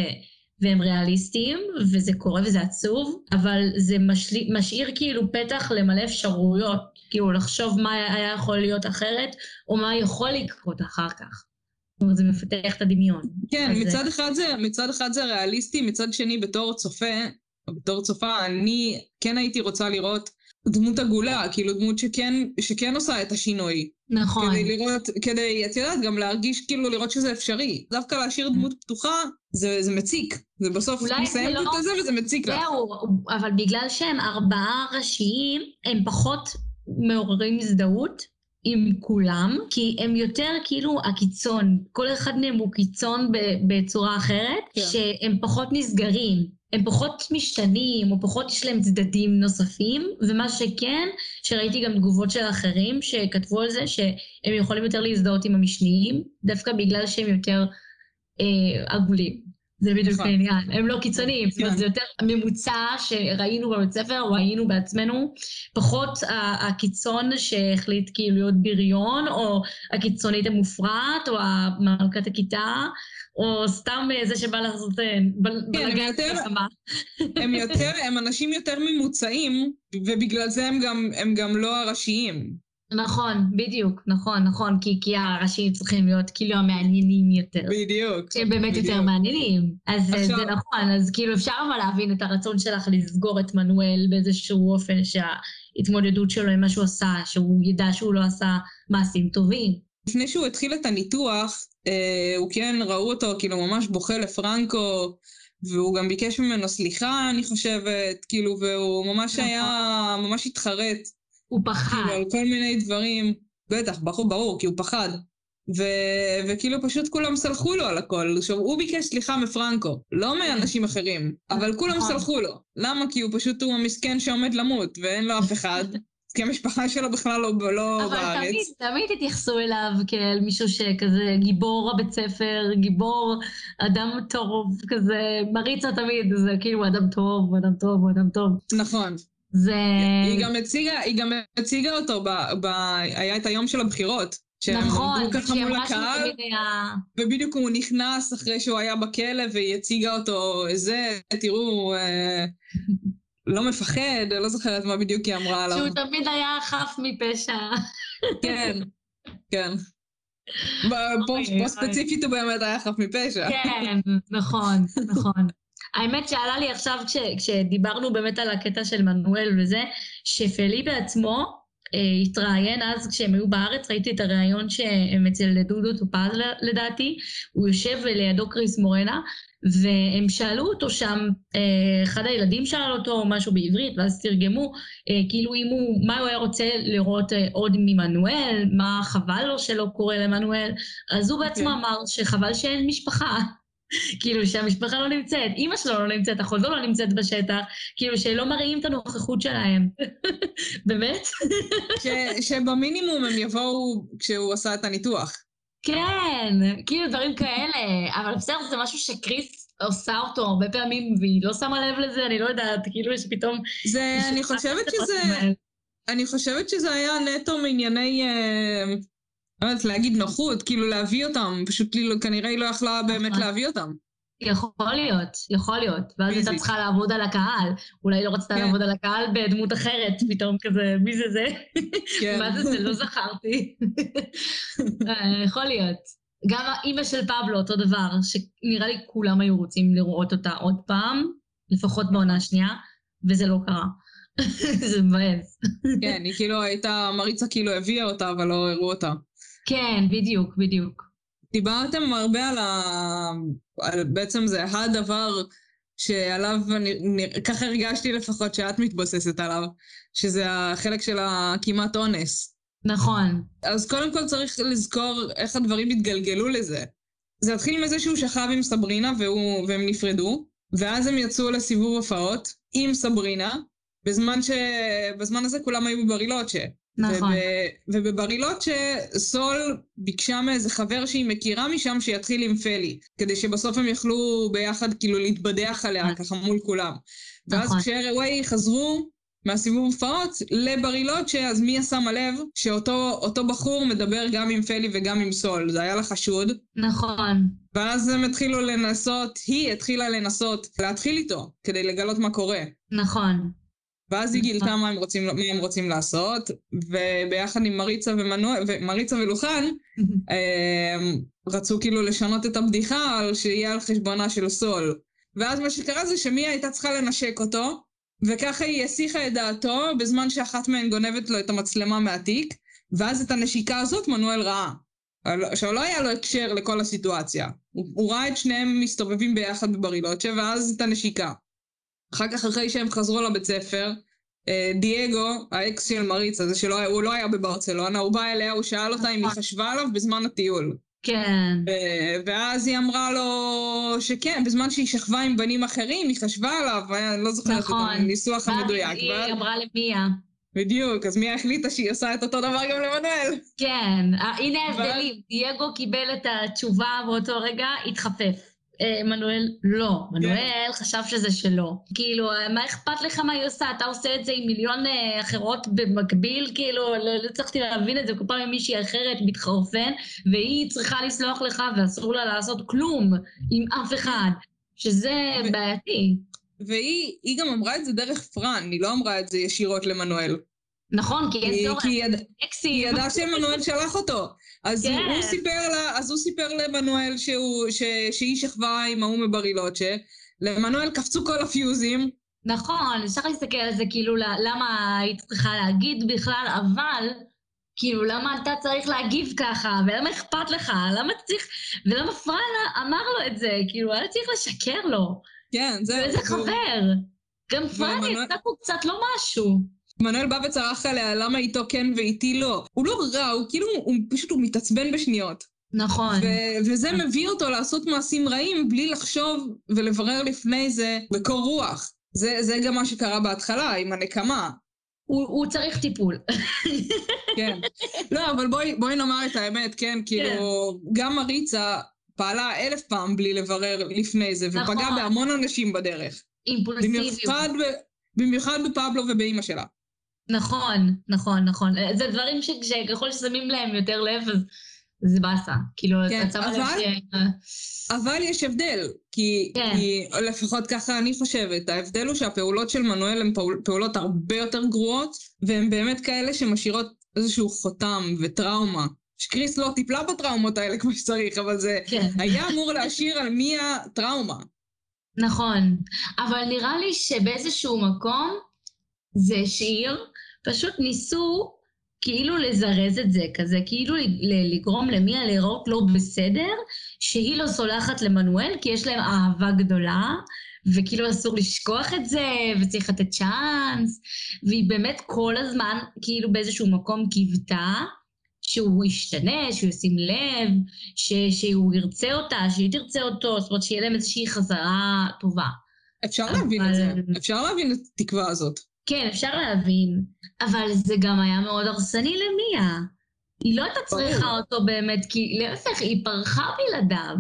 S2: והם ריאליסטיים, וזה קורה וזה עצוב, אבל זה משלי, משאיר כאילו פתח למלא אפשרויות, כאילו לחשוב מה היה יכול להיות אחרת, או מה יכול לקרות אחר כך. אומרת, זה מפתח את הדמיון.
S1: כן,
S2: אז
S1: מצד אחד, זה, מצד אחד זה ריאליסטי, מצד שני בתור צופה, או בתור צופה, אני כן הייתי רוצה לראות דמות עגולה, כאילו דמות שכן, שכן עושה את השינוי.
S2: נכון.
S1: כדי לראות, כדי, את יודעת, גם להרגיש, כאילו, לראות שזה אפשרי. דווקא להשאיר דמות פתוחה, זה, זה מציק. זה בסוף מסיים
S2: לא-
S1: את זה וזה מציק לך.
S2: זהו, אבל בגלל שהם ארבעה ראשיים, הם פחות מעוררים הזדהות עם כולם, כי הם יותר כאילו הקיצון. כל אחד מהם הוא קיצון בצורה אחרת,
S1: כן.
S2: שהם פחות נסגרים. הם פחות משתנים, או פחות יש להם צדדים נוספים, ומה שכן, שראיתי גם תגובות של אחרים שכתבו על זה, שהם יכולים יותר להזדהות עם המשניים, דווקא בגלל שהם יותר אה, עגולים. זה בדיוק
S1: נכון.
S2: העניין. הם לא קיצוניים, זאת אומרת,
S1: כן.
S2: זה יותר ממוצע שראינו בבית ספר, או היינו בעצמנו, פחות הקיצון שהחליט כאילו להיות בריון, או הקיצונית המופרעת, או מלכת הכיתה, או סתם זה שבא לעשות אה, בל-
S1: כן,
S2: במלחמה.
S1: הם יותר, הם אנשים יותר ממוצעים, ובגלל זה הם גם, הם גם לא הראשיים.
S2: נכון, בדיוק, נכון, נכון, כי, כי הראשים צריכים להיות כאילו המעניינים יותר.
S1: בדיוק.
S2: שהם באמת יותר
S1: בדיוק.
S2: מעניינים. אז
S1: עכשיו-
S2: זה נכון, אז כאילו אפשר אבל להבין את הרצון שלך לסגור את מנואל באיזשהו אופן שההתמודדות שלו עם מה שהוא עשה, שהוא ידע שהוא לא עשה מעשים טובים.
S1: לפני שהוא התחיל את הניתוח, אה, הוא כן, ראו אותו כאילו ממש בוכה לפרנקו, והוא גם ביקש ממנו סליחה, אני חושבת, כאילו, והוא ממש
S2: נכון.
S1: היה, ממש התחרט,
S2: הוא פחד.
S1: כאילו, על כל מיני דברים. בטח, ברור, ברור, כי הוא פחד. ו- וכאילו פשוט כולם סלחו לו על הכל. עכשיו, הוא ביקש סליחה מפרנקו, לא מאנשים אחרים, אבל כולם
S2: נכון.
S1: סלחו לו. למה? כי הוא פשוט, הוא המסכן שעומד למות, ואין לו אף אחד. כי המשפחה שלו בכלל לא, לא
S2: אבל
S1: בארץ.
S2: תמיד, תמיד התייחסו אליו כאל מישהו שכזה גיבור הבית ספר, גיבור, אדם טוב, כזה, מריצה תמיד, זה כאילו אדם טוב, אדם טוב, אדם טוב.
S1: נכון.
S2: זה...
S1: היא גם הציגה, היא גם הציגה אותו, ב, ב, היה את היום של הבחירות.
S2: נכון,
S1: עמדו ככה
S2: שהיא
S1: מול
S2: אמרה שהוא תמיד היה...
S1: ובדיוק הוא נכנס אחרי שהוא היה בכלא, והיא הציגה אותו, זה, תראו, אה, לא מפחד, לא זוכרת מה בדיוק היא אמרה עליו.
S2: שהוא תמיד היה חף מפשע.
S1: כן, כן. פה. ספציפית הוא באמת היה חף מפשע.
S2: כן, נכון, נכון. האמת שעלה לי עכשיו, כש, כשדיברנו באמת על הקטע של מנואל וזה, שפלי בעצמו אה, התראיין אז כשהם היו בארץ, ראיתי את הריאיון שהם אצל דודו טופז לדעתי, הוא יושב לידו קריס מורנה, והם שאלו אותו שם, אה, אחד הילדים שאל אותו משהו בעברית, ואז תרגמו, אה, כאילו אם הוא, מה הוא היה רוצה לראות אה, עוד ממנואל, מה חבל לו שלא קורה למנואל, אז הוא בעצמו
S1: אוקיי.
S2: אמר שחבל שאין משפחה. כאילו שהמשפחה לא נמצאת, אימא שלו לא נמצאת, אחותו לא נמצאת בשטח, כאילו שלא מראים את הנוכחות שלהם. באמת?
S1: ש- שבמינימום הם יבואו כשהוא עשה את הניתוח.
S2: כן, כאילו דברים כאלה, אבל בסדר, זה משהו שקריס עושה אותו הרבה פעמים, והיא לא שמה לב לזה, אני לא יודעת, כאילו שפתאום...
S1: זה, אני חושבת שזה... אני חושבת שזה היה נטו מענייני, אה, לא יודעת, להגיד נוחות, כאילו להביא אותם, פשוט כאילו, כנראה היא לא יכלה באמת
S2: נכון.
S1: להביא אותם.
S2: יכול להיות, יכול להיות. ואז הייתה. צריכה לעבוד על הקהל. אולי היא לא רצתה
S1: כן.
S2: לעבוד על הקהל בדמות אחרת, פתאום כזה, מי זה זה?
S1: כן.
S2: מה זה זה? לא זכרתי. אה, יכול להיות. גם האימא של פבלו, אותו דבר, שנראה לי כולם היו רוצים לראות אותה עוד פעם, לפחות בעונה השנייה, וזה לא קרה. זה מבאס.
S1: כן, היא כאילו הייתה, מריצה כאילו הביאה אותה, אבל לא הראו אותה.
S2: כן, בדיוק, בדיוק.
S1: דיברתם הרבה על ה... על בעצם זה הדבר שעליו, אני, ככה הרגשתי לפחות שאת מתבססת עליו, שזה החלק של הכמעט אונס.
S2: נכון.
S1: אז קודם כל צריך לזכור איך הדברים התגלגלו לזה. זה התחיל מזה שהוא שכב עם סברינה והוא, והם נפרדו, ואז הם יצאו לסיבוב הופעות עם סברינה, בזמן, ש... בזמן הזה כולם היו בברילוצ'ה.
S2: נכון.
S1: וב... ובברילוצ'ה סול ביקשה מאיזה חבר שהיא מכירה משם שיתחיל עם פלי, כדי שבסוף הם יוכלו ביחד כאילו להתבדח עליה ככה מול כולם. ואז
S2: נכון.
S1: כשארווי חזרו מהסיבוב הופעות לברילוצ'ה, אז מיה שמה לב שאותו אותו בחור מדבר גם עם פלי וגם עם סול, זה היה לה חשוד.
S2: נכון.
S1: ואז הם התחילו לנסות, היא התחילה לנסות להתחיל איתו, כדי לגלות מה קורה.
S2: נכון.
S1: ואז היא גילתה מה הם רוצים, מה הם רוצים לעשות, וביחד עם מריצה ומנואל, מריצה ולוחן, אמ, רצו כאילו לשנות את הבדיחה על שיהיה על חשבונה של סול. ואז מה שקרה זה שמיה הייתה צריכה לנשק אותו, וככה היא הסיחה את דעתו בזמן שאחת מהן גונבת לו את המצלמה מהתיק, ואז את הנשיקה הזאת מנואל ראה. עכשיו, לא היה לו הקשר לכל הסיטואציה. הוא, הוא ראה את שניהם מסתובבים ביחד בברילוצ'ה, ואז את הנשיקה. אחר כך, אחרי שהם חזרו לבית ספר, אה, דייגו, האקס של מריצה, זה שהוא לא היה בברצלונה, הוא בא אליה, הוא שאל אותה אם היא נכון. חשבה עליו בזמן הטיול.
S2: כן.
S1: ואז היא אמרה לו שכן, בזמן שהיא שכבה עם בנים אחרים, היא חשבה עליו, אני לא זוכרת נכון. את הניסוח המדויק.
S2: היא ואז... אמרה למיה.
S1: בדיוק, אז מיה החליטה שהיא עושה את אותו דבר גם למנואל.
S2: כן, הנה ההבדלים, דייגו קיבל את התשובה באותו רגע, התחפף. אה, מנואל לא, מנואל כן. חשב שזה שלו. כאילו, מה אכפת לך מה היא עושה? אתה עושה את זה עם מיליון אה, אחרות במקביל? כאילו, לא, לא הצלחתי להבין את זה, כל פעם עם מישהי אחרת מתחרפן, והיא צריכה לסלוח לך ואסור לה לעשות כלום עם אף אחד, שזה. בעייתי.
S1: והיא גם אמרה את זה דרך פרן, היא לא אמרה את זה ישירות למנואל.
S2: נכון, כי אין צורך. כי
S1: היא ידעה שמנואל שלח אותו. אז כן. הוא סיפר לה, אז הוא סיפר למנואל שהוא, ש, שהיא שכבה עם ההוא מברילוצ'ה. למנואל קפצו כל הפיוזים.
S2: נכון, אפשר להסתכל על זה כאילו למה היית צריכה להגיד בכלל, אבל כאילו למה אתה צריך להגיב ככה, ולמה אכפת לך, למה צריך, ולמה פראלה אמר לו את זה, כאילו היה צריך לשקר לו.
S1: כן, זהו.
S2: ואיזה חבר. גם פראלה יצא פה קצת לא משהו.
S1: מנואל בא וצרח עליה למה איתו כן ואיתי לא. הוא לא רע, הוא כאילו, הוא פשוט, הוא מתעצבן בשניות.
S2: נכון.
S1: ו- וזה מביא אותו לעשות מעשים רעים בלי לחשוב ולברר לפני זה בקור רוח. זה, זה גם מה שקרה בהתחלה, עם הנקמה.
S2: הוא, הוא צריך טיפול.
S1: כן. לא, אבל בואי, בואי נאמר את האמת, כן? כאילו, כן. גם מריצה פעלה אלף פעם בלי לברר לפני זה, נכון. ופגעה בהמון אנשים בדרך.
S2: אימפולסיביות.
S1: במיוחד, ב, במיוחד בפבלו ובאימא שלה.
S2: נכון, נכון, נכון. זה דברים שככל ששמים להם יותר לב, אז זה באסה. כאילו, כן, אתה
S1: אבל, ש... אבל יש הבדל, כי, כן. כי לפחות ככה אני חושבת, ההבדל הוא שהפעולות של מנואל הן פעול, פעולות הרבה יותר גרועות, והן באמת כאלה שמשאירות איזשהו חותם וטראומה. שקריס לא טיפלה בטראומות האלה כמו שצריך, אבל זה כן. היה אמור להשאיר על מי הטראומה.
S2: נכון, אבל נראה לי שבאיזשהו מקום זה שיר פשוט ניסו כאילו לזרז את זה, כזה כאילו לגרום למיה לראות לא בסדר, שהיא לא סולחת למנואל, כי יש להם אהבה גדולה, וכאילו אסור לשכוח את זה, וצריך לתת צ'אנס, והיא באמת כל הזמן כאילו באיזשהו מקום קיוותה שהוא ישתנה, שהוא ישים לב, ש- שהוא ירצה אותה, שהיא תרצה אותו, זאת אומרת שיהיה להם איזושהי חזרה טובה.
S1: אפשר אבל... להבין את זה, אפשר להבין את התקווה הזאת.
S2: כן, אפשר להבין, אבל זה גם היה מאוד הרסני למיה. היא לא הייתה צריכה אותו באמת, כי להפך, היא פרחה בלעדיו.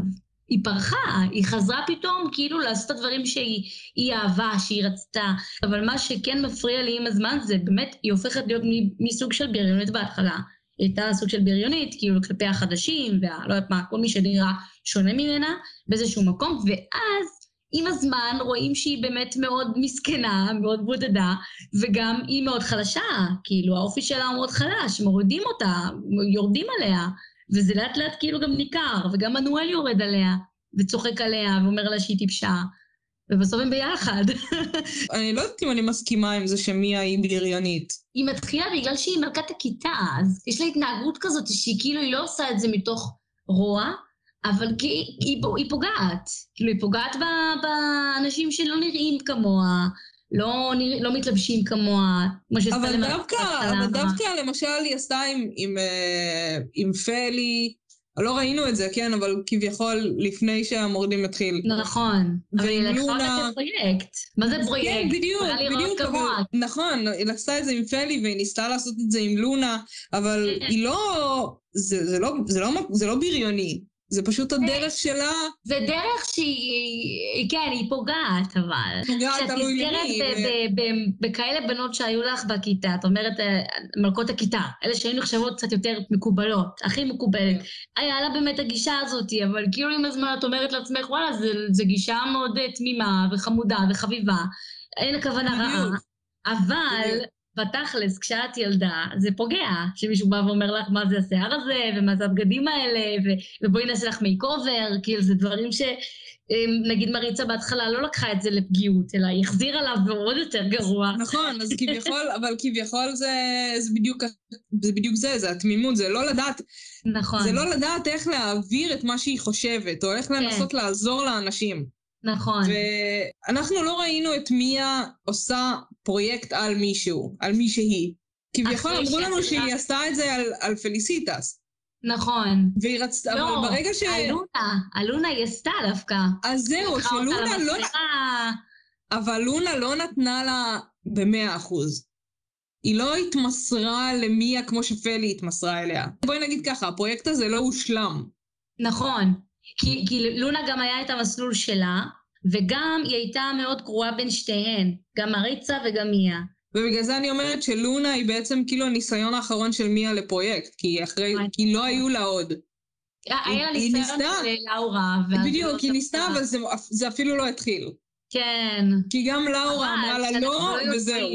S2: היא פרחה, היא חזרה פתאום כאילו לעשות את הדברים שהיא אהבה, שהיא רצתה. אבל מה שכן מפריע לי עם הזמן זה באמת, היא הופכת להיות מסוג של בריונית בהתחלה. היא הייתה סוג של בריונית, כאילו כלפי החדשים, ולא יודעת מה, כל מי שנראה שונה ממנה באיזשהו מקום, ואז עם הזמן רואים שהיא באמת מאוד מסכנה, מאוד בודדה, וגם היא מאוד חלשה, כאילו האופי שלה הוא מאוד חלש, מורידים אותה, יורדים עליה, וזה לאט לאט כאילו גם ניכר, וגם מנואל יורד עליה, וצוחק עליה, ואומר לה שהיא טיפשה, ובסוף הם ביחד.
S1: אני לא יודעת אם אני מסכימה עם זה שמיה היא בריונית.
S2: היא מתחילה בגלל שהיא מלכת הכיתה, אז יש לה התנהגות כזאת שהיא כאילו, היא לא עושה את זה מתוך רוע, אבל כי היא, היא פוגעת, כאילו היא פוגעת באנשים שלא נראים כמוה, לא, לא מתלבשים כמוה,
S1: כמו שעשתה אבל דווקא, אבל דווקא למשל היא עשתה עם, עם, אה, עם פלי, לא ראינו את זה, כן, אבל כביכול לפני שהמורדים התחיל.
S2: נכון, אבל היא לקחה אותה כפרויקט. מה זה פרויקט?
S1: כן, בדיוק, בדיוק, אבל... נכון, היא עשתה את זה עם פלי והיא ניסתה לעשות את זה עם לונה, אבל כן. היא לא... זה, זה, לא, זה, לא, זה לא בריוני. זה פשוט הדרך שלה.
S2: זה דרך שהיא, כן, היא פוגעת, אבל.
S1: פוגעת, תלוי למי.
S2: כשאת נזכרת בכאלה בנות שהיו לך בכיתה, את אומרת, אה, מלכות הכיתה, אלה שהיו נחשבות קצת יותר מקובלות, הכי מקובלת. כן. היה לה באמת הגישה הזאת, אבל כאילו עם הזמן את אומרת לעצמך, וואלה, זו גישה מאוד אה, תמימה וחמודה וחביבה, אין הכוונה רעה. אבל בתכלס, כשאת ילדה, זה פוגע, שמישהו בא ואומר לך מה זה השיער הזה, ומה זה הבגדים האלה, ו- ובואי נעשה לך makeover, כאילו זה דברים ש... אמ, נגיד מריצה בהתחלה לא לקחה את זה לפגיעות, אלא היא החזירה לה ועוד יותר גרוע.
S1: נכון, אז כביכול, אבל כביכול זה, זה, בדיוק, זה בדיוק זה, זה התמימות, זה לא לדעת,
S2: נכון.
S1: זה לא לדעת איך להעביר את מה שהיא חושבת, או איך
S2: כן.
S1: לנסות לעזור לאנשים.
S2: נכון.
S1: ואנחנו לא ראינו את מיה עושה פרויקט על מישהו, על מישהי. כביכול
S2: אחרי
S1: אמרו לנו
S2: שהיא-
S1: שהיא עשתה את זה על, על פליסיטס.
S2: נכון.
S1: והיא רצתה,
S2: לא,
S1: אבל ברגע ש...
S2: אלונה, אלונה היא עשתה דווקא.
S1: אז זהו, שלונה לא... אבל לונה לא נתנה לה במאה אחוז. היא לא התמסרה למיה כמו שפלי התמסרה אליה. בואי נגיד ככה, הפרויקט הזה לא הושלם.
S2: נכון. כי, כי לונה גם היה את המסלול שלה, וגם היא הייתה מאוד גרועה בין שתיהן, גם מריצה וגם מיה.
S1: ובגלל זה אני אומרת שלונה היא בעצם כאילו הניסיון האחרון של מיה לפרויקט, כי אחרי,
S2: נכון.
S1: כי לא היו לה עוד.
S2: היה לה
S1: היא
S2: ניסיון
S1: ניסתה.
S2: של לאורה.
S1: בדיוק,
S2: לא
S1: היא ניסתה. אבל זה, זה אפילו לא התחיל.
S2: כן.
S1: כי גם לאורה אמרה לה לא,
S2: יודעים.
S1: וזהו.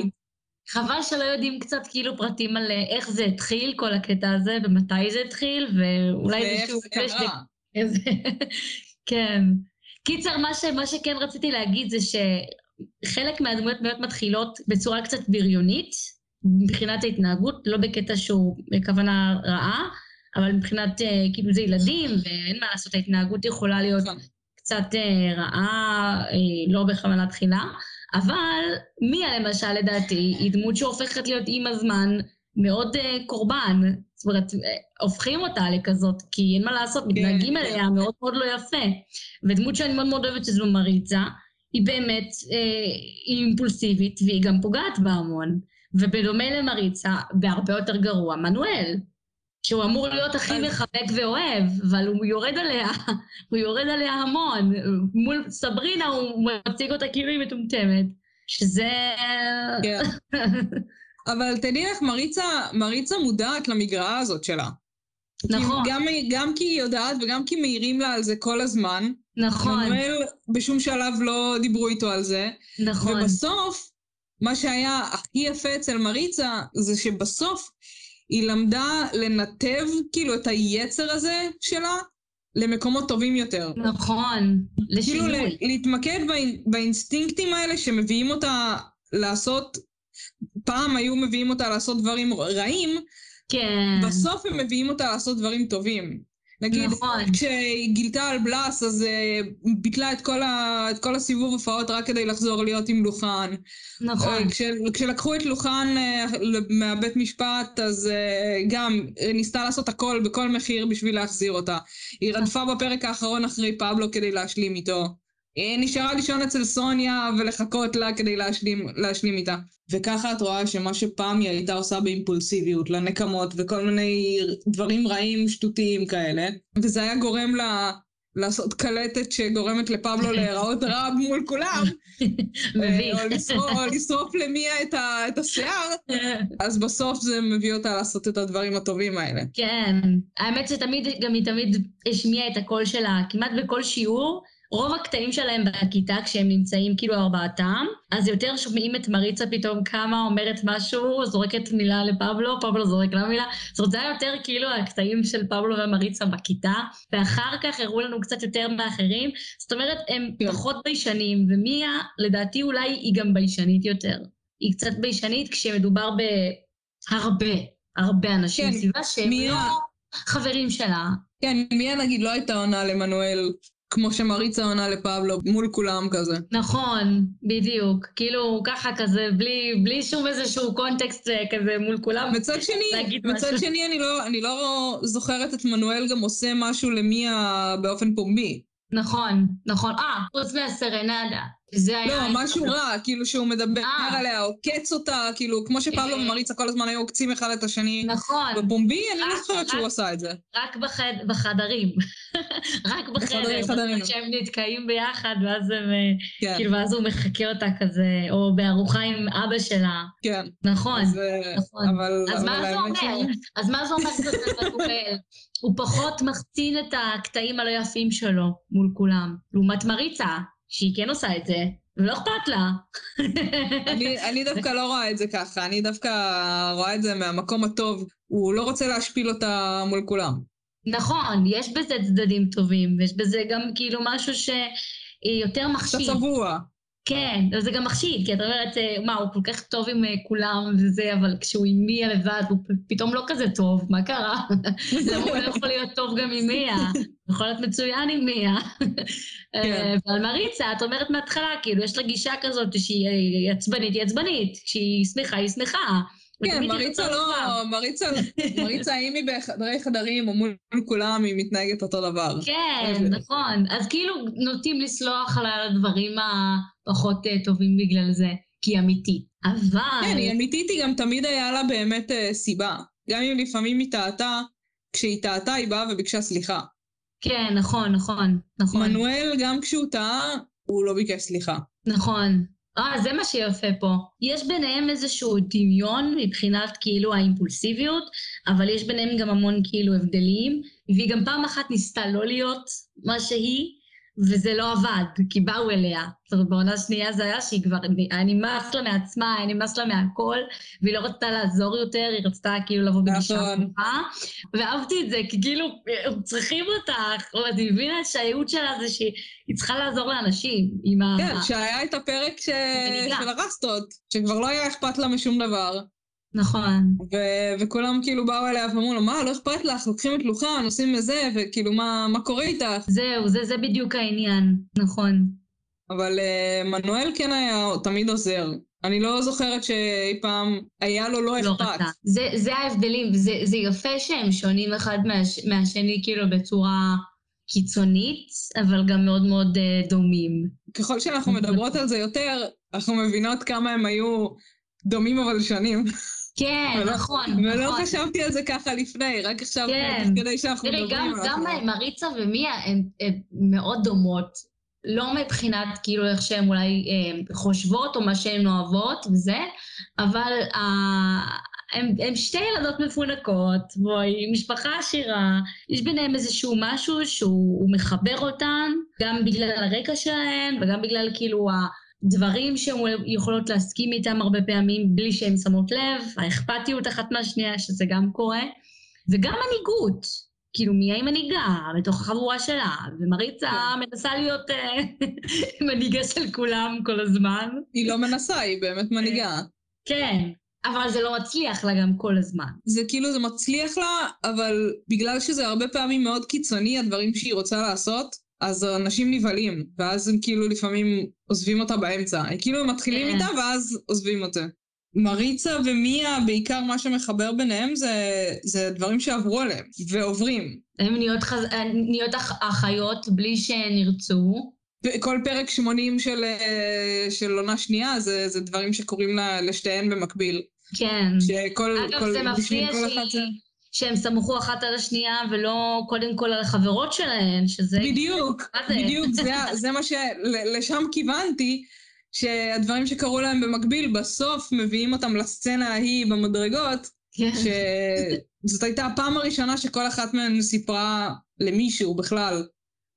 S2: חבל שלא יודעים קצת כאילו פרטים על אה, איך זה התחיל, כל הקטע הזה, ומתי זה התחיל, ואולי
S1: ואיך
S2: איזשהו...
S1: זה
S2: פלשבק
S1: קרה.
S2: כן. קיצר, מה, ש, מה שכן רציתי להגיד זה שחלק מהדמויות באמת מתחילות בצורה קצת בריונית, מבחינת ההתנהגות, לא בקטע שהוא בכוונה רעה, אבל מבחינת, אה, כאילו זה ילדים, ואין מה לעשות, ההתנהגות יכולה להיות
S1: נכון.
S2: קצת אה, רעה, אה, לא בכוונה תחילה, אבל מיה למשל לדעתי היא דמות שהופכת להיות עם הזמן מאוד אה, קורבן. זאת אומרת, אה, הופכים אותה לכזאת, כי אין מה לעשות, מתנהגים
S1: כן.
S2: עליה מאוד מאוד לא יפה. ודמות שאני מאוד מאוד אוהבת שזו מריצה, היא באמת, אה, היא אימפולסיבית והיא גם פוגעת בה המון. ובדומה למריצה, בהרבה יותר גרוע, מנואל. שהוא אמור להיות הכי מחבק ואוהב, אבל הוא יורד עליה, הוא יורד עליה המון. מול סברינה הוא מציג אותה כאילו היא מטומטמת, שזה...
S1: אבל תדעי לך, מריצה, מריצה מודעת למגרעה הזאת שלה.
S2: נכון,
S1: גם, גם כי היא יודעת וגם כי מעירים לה על זה כל הזמן.
S2: נכון,
S1: מנואל בשום שלב לא דיברו איתו על זה.
S2: נכון,
S1: ובסוף, מה שהיה הכי יפה אצל מריצה, זה שבסוף היא למדה לנתב כאילו את היצר הזה שלה למקומות טובים יותר.
S2: נכון,
S1: כאילו
S2: לשינוי.
S1: ל- להתמקד באינ- באינסטינקטים האלה שמביאים אותה לעשות, פעם היו מביאים אותה לעשות דברים רעים,
S2: כן,
S1: בסוף הם מביאים אותה לעשות דברים טובים. נגיד,
S2: נכון,
S1: כשהיא גילתה על בלאס, אז uh, ביטלה את כל, ה, את כל הסיבוב הופעות רק כדי לחזור להיות עם לוחן.
S2: נכון,
S1: אה, כש, כשלקחו את לוחן uh, מהבית משפט, אז uh, גם uh, ניסתה לעשות הכל בכל מחיר בשביל להחזיר אותה. היא רדפה בפרק האחרון אחרי פבלו כדי להשלים איתו. היא נשארה לישון אצל סוניה ולחכות לה כדי להשלים, להשלים איתה. וככה את רואה שמה שפעם היא הייתה עושה באימפולסיביות, לנקמות וכל מיני דברים רעים, שטותיים כאלה, וזה היה גורם לה לעשות קלטת שגורמת לפבלו להיראות רע מול כולם,
S2: מביך.
S1: או לשרוף, או לשרוף למיה את, ה, את השיער, אז בסוף זה מביא אותה לעשות את הדברים הטובים האלה.
S2: כן, האמת שתמיד, גם היא תמיד השמיעה את הקול שלה, כמעט בכל שיעור. רוב הקטעים שלהם בכיתה, כשהם נמצאים כאילו ארבעתם, אז יותר שומעים את מריצה פתאום קמה, אומרת משהו, זורקת מילה לפבלו, פבלו זורק לה מילה. זאת אומרת, זה היה יותר כאילו הקטעים של פבלו ומריצה בכיתה, ואחר כך הראו לנו קצת יותר מאחרים. זאת אומרת, הם
S1: כן.
S2: פחות ביישנים, ומיה, לדעתי אולי היא גם ביישנית יותר. היא קצת ביישנית כשמדובר בהרבה, הרבה אנשים
S1: כן,
S2: סביבה שהם
S1: מיה-
S2: לא חברים שלה.
S1: כן, מיה נגיד לא הייתה עונה למנואל כמו שמריצה עונה לפבלו, מול כולם כזה.
S2: נכון, בדיוק. כאילו, ככה כזה, בלי, בלי שום איזשהו קונטקסט אה, כזה מול כולם.
S1: מצד שני, מצד
S2: משהו.
S1: שני אני לא, אני לא זוכרת את מנואל גם עושה משהו למיה באופן פומבי.
S2: נכון, נכון. אה, חוץ מהסרנדה. זה היה...
S1: לא, משהו רע, כאילו שהוא מדבר
S2: אה.
S1: עליה, עוקץ אותה, כאילו, כמו שפבלו
S2: אה.
S1: ומריצה כל הזמן היו עוקצים אחד את השני.
S2: נכון,
S1: בפומבי, אני לא זוכרת שהוא
S2: רק-
S1: עשה את זה.
S2: רק בחד, בחדרים. רק בחדר. כשהם נתקעים ביחד, ואז הם... אה,
S1: כן,
S2: כאילו, ואז הוא מחקה אותה כזה, או בארוחה עם אבא שלה.
S1: כן.
S2: נכון.
S1: אה,
S2: נכון. אז מה זה אומר? אז מה זה אומר שזה מנואל? הוא פחות מחצין את הקטעים הלא יפים שלו מול כולם. לעומת מריצה, שהיא כן עושה את זה, ולא אכפת לה.
S1: אני, אני דווקא לא רואה את זה ככה, אני דווקא רואה את זה מהמקום הטוב. הוא לא רוצה להשפיל אותה מול כולם.
S2: נכון, יש בזה צדדים טובים, ויש בזה גם כאילו משהו שיותר
S1: אתה
S2: מחשיד.
S1: צבוע.
S2: כן, זה גם מחשיד, כי את אומרת, אה, מה, הוא כל כך טוב עם אה, כולם וזה, אבל כשהוא עם מיה לבד, הוא פתאום לא כזה טוב, מה קרה? למה הוא לא יכול להיות טוב גם עם מיה? הוא יכול להיות מצוין עם מיה. אה,
S1: כן.
S2: ועל מריצה, את אומרת מההתחלה, כאילו, יש לה גישה כזאת שהיא אה, עצבנית, היא עצבנית, כשהיא שמחה, היא שמחה.
S1: כן, מריצה לא. מריצה, מריצה אם היא בחדרי חדרים או מול כולם, היא מתנהגת אותו דבר.
S2: כן,
S1: אוהבת.
S2: נכון. אז כאילו נוטים לסלוח על הדברים הפחות אה, טובים בגלל זה, כי היא אמיתית. אבל...
S1: כן, היא אמיתית, היא גם תמיד היה לה באמת אה, סיבה. גם אם לפעמים היא טעתה, כשהיא טעתה היא באה וביקשה סליחה.
S2: כן, נכון, נכון, נכון.
S1: מנואל, גם כשהוא טעה, הוא לא ביקש סליחה.
S2: נכון. אה, זה מה שיפה פה. יש ביניהם איזשהו דמיון מבחינת כאילו האימפולסיביות, אבל יש ביניהם גם המון כאילו הבדלים, והיא גם פעם אחת ניסתה לא להיות מה שהיא, וזה לא עבד, כי באו אליה. זאת אומרת, בעונה שנייה זה היה שהיא כבר, היה נמאס לה מעצמה, היה נמאס לה מהכל, והיא לא רצתה לעזור יותר, היא רצתה כאילו לבוא בגישה
S1: נכון.
S2: טובה. ואהבתי את זה, כי כאילו, צריכים אותך, או אני מבינה שהייעוד שלה זה שהיא צריכה לעזור לאנשים, עם ה...
S1: כן, שהיה את הפרק ש... של הרסטות, שכבר לא היה אכפת לה משום דבר,
S2: נכון.
S1: ו- וכולם כאילו באו אליה ואמרו לו, מה, לא אכפת לך, לוקחים את לוחה, נוסעים לזה, וכאילו, מה, מה קורה איתך?
S2: זהו, זה, זה בדיוק העניין, נכון.
S1: אבל uh, מנואל כן היה תמיד עוזר. אני לא זוכרת שאי פעם היה לו לא
S2: לא
S1: אכפת.
S2: רצה. זה, זה ההבדלים, זה, זה יפה שהם שונים אחד מהש, מהשני כאילו בצורה קיצונית, אבל גם מאוד מאוד uh, דומים.
S1: ככל שאנחנו מדברות על זה יותר, אנחנו מבינות כמה הם היו דומים אבל שונים.
S2: כן,
S1: ולא-
S2: נכון,
S1: ולא
S2: נכון.
S1: חשבתי על זה ככה לפני, רק עכשיו,
S2: כן.
S1: תוך כדי שאנחנו
S2: תראי,
S1: מדברים.
S2: גם,
S1: אנחנו-
S2: גם מריצה ומיה הן מאוד דומות, לא מבחינת כאילו איך שהן אולי אה, חושבות או מה שהן אוהבות וזה, אבל הן שתי ילדות מפונקות, בואי, משפחה עשירה, יש ביניהם איזשהו משהו שהוא מחבר אותן, גם בגלל הרקע שלהן וגם בגלל כאילו הדברים שהן יכולות להסכים איתם הרבה פעמים בלי שהן שמות לב, האכפתיות אחת מהשנייה, שזה גם קורה, וגם מנהיגות. כאילו, מי היא מנהיגה בתוך החבורה שלה, ומריצה
S1: כן.
S2: מנסה להיות אה, מנהיגה של כולם כל הזמן.
S1: היא לא מנסה, היא באמת מנהיגה.
S2: כן, אבל זה לא מצליח לה גם כל הזמן.
S1: זה כאילו, זה מצליח לה, אבל בגלל שזה הרבה פעמים מאוד קיצוני, הדברים שהיא רוצה לעשות, אז אנשים נבהלים, ואז הם כאילו לפעמים עוזבים אותה באמצע. הם כאילו הם מתחילים
S2: כן.
S1: איתה, ואז עוזבים אותה. מריצה ומיה, בעיקר מה שמחבר ביניהם זה, זה דברים שעברו עליהם, ועוברים.
S2: הן נהיות, חז... נהיות אח... אחיות בלי שהן ירצו.
S1: כל פרק 80 של, אה, של עונה שנייה, זה, זה דברים שקורים לה, לשתיהן במקביל.
S2: כן.
S1: שכל,
S2: אגב,
S1: כל,
S2: זה
S1: זה...
S2: שהיא... שהם סמכו אחת על השנייה ולא קודם כל על החברות שלהן, שזה...
S1: בדיוק? בדיוק, זה, זה מה ש... ל- לשם כיוונתי, שהדברים שקרו להם במקביל, בסוף מביאים אותם לסצנה ההיא במדרגות,
S2: כן.
S1: שזאת הייתה הפעם הראשונה שכל אחת מהן סיפרה למישהו בכלל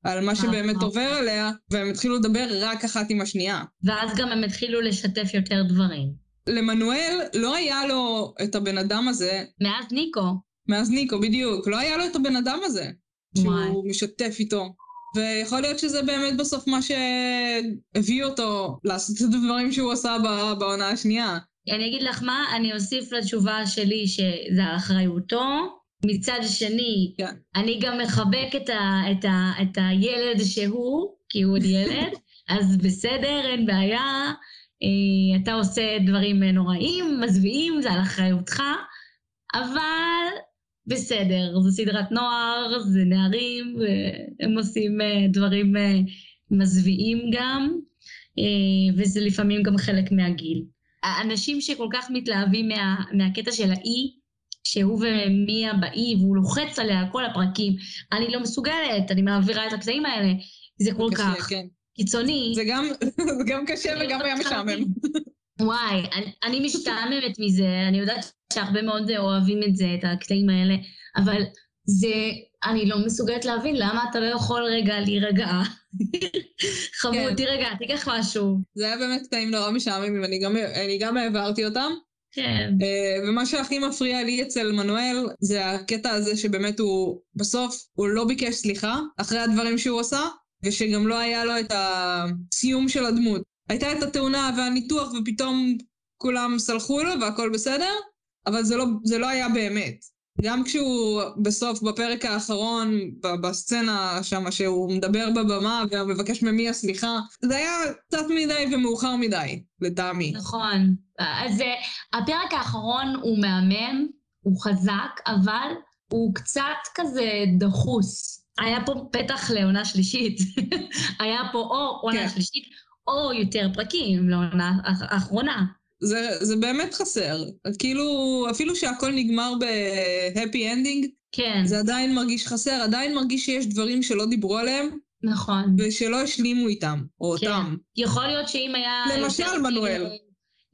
S1: על מה שבאמת
S2: נכון.
S1: עובר עליה, והם התחילו לדבר רק אחת עם השנייה.
S2: ואז גם הם התחילו לשתף יותר דברים.
S1: למנואל לא היה לו את הבן אדם הזה,
S2: מאז ניקו.
S1: מאז ניקו, בדיוק, לא היה לו את הבן אדם הזה. שהוא משתף איתו. ויכול להיות שזה באמת בסוף מה שהביא אותו לעשות את הדברים שהוא עשה בעונה השנייה.
S2: אני אגיד לך מה, אני אוסיף לתשובה שלי שזה אחריותו. מצד שני,
S1: כן.
S2: אני גם מחבק את, ה, את, ה, את הילד שהוא, כי הוא עוד ילד, אז בסדר, אין בעיה. אה, אתה עושה דברים נוראים, מזוויעים, זה על אחריותך, אבל בסדר, זו סדרת נוער, זה נערים, והם עושים אה, דברים אה, מזוויעים גם, אה, וזה לפעמים גם חלק מהגיל. האנשים שכל כך מתלהבים מה, מהקטע של האי, שהוא ומיה באי, והוא לוחץ עליה כל הפרקים, אני לא מסוגלת, אני מעבירה את הקטעים האלה, זה כל
S1: קשה,
S2: כך
S1: כן.
S2: קיצוני.
S1: זה גם, זה גם קשה
S2: אני
S1: וגם
S2: לא
S1: היה משעמם.
S2: וואי, אני, אני משתעממת מזה, אני יודעת שהרבה מאוד אוהבים את זה, את הקטעים האלה, אבל זה אני לא מסוגלת להבין למה אתה לא יכול רגע להירגע. חמוד,
S1: כן.
S2: תירגע, תיקח משהו.
S1: זה היה באמת קטעים נורא משעממים, אני גם, אני גם העברתי אותם.
S2: כן.
S1: אה, ומה שהכי מפריע לי אצל מנואל זה הקטע הזה שבאמת הוא, בסוף הוא לא ביקש סליחה אחרי הדברים שהוא עשה, ושגם לא היה לו את הסיום של הדמות. הייתה את התאונה והניתוח ופתאום כולם סלחו לו והכל בסדר, אבל זה לא, זה לא היה באמת. גם כשהוא בסוף, בפרק האחרון, בסצנה שם, שהוא מדבר בבמה ומבקש ממיה סליחה, זה היה קצת מדי ומאוחר מדי, לטעמי.
S2: נכון. אז אה, הפרק האחרון הוא מהמם, הוא חזק, אבל הוא קצת כזה דחוס. היה פה פתח לעונה שלישית. היה פה או עונה
S1: כן.
S2: שלישית, או יותר פרקים לעונה האח- האחרונה.
S1: זה, זה באמת חסר. כאילו, אפילו שהכל נגמר ב happy ending,
S2: כן,
S1: זה עדיין מרגיש חסר, עדיין מרגיש שיש דברים שלא דיברו עליהם,
S2: נכון.
S1: ושלא השלימו איתם, או
S2: כן.
S1: אותם.
S2: יכול להיות שאם היה...
S1: למשל, מנואל.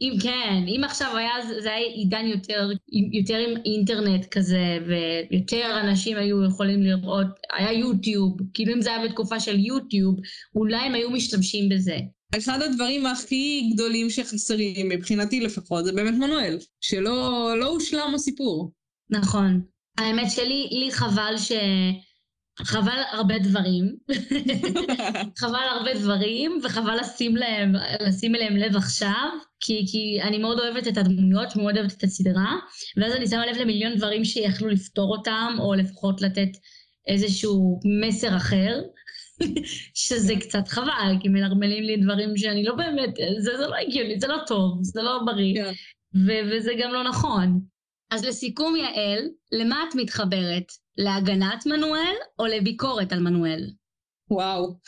S2: אם כן, אם עכשיו היה, זה היה עידן יותר, יותר עם אינטרנט כזה, ויותר אנשים היו יכולים לראות, היה יוטיוב, כאילו אם זה היה בתקופה של יוטיוב, אולי הם היו משתמשים בזה.
S1: אחד הדברים הכי גדולים שחסרים, מבחינתי לפחות, זה באמת מנואל, שלא לא הושלם הסיפור.
S2: נכון. האמת שלי, לי חבל ש... חבל הרבה דברים. חבל הרבה דברים, וחבל לשים להם, לשים אליהם לב עכשיו, כי, כי אני מאוד אוהבת את הדמויות, מאוד אוהבת את הסדרה, ואז אני שמה לב למיליון דברים שיכלו לפתור אותם, או לפחות לתת איזשהו מסר אחר, שזה קצת חבל, כי מנרמלים לי דברים שאני לא באמת, זה, זה לא הגיוני, זה לא טוב, זה לא בריא,
S1: כן.
S2: ו- וזה גם לא נכון. אז לסיכום, יעל, למה את מתחברת? להגנת מנואל או לביקורת על מנואל?
S1: וואו.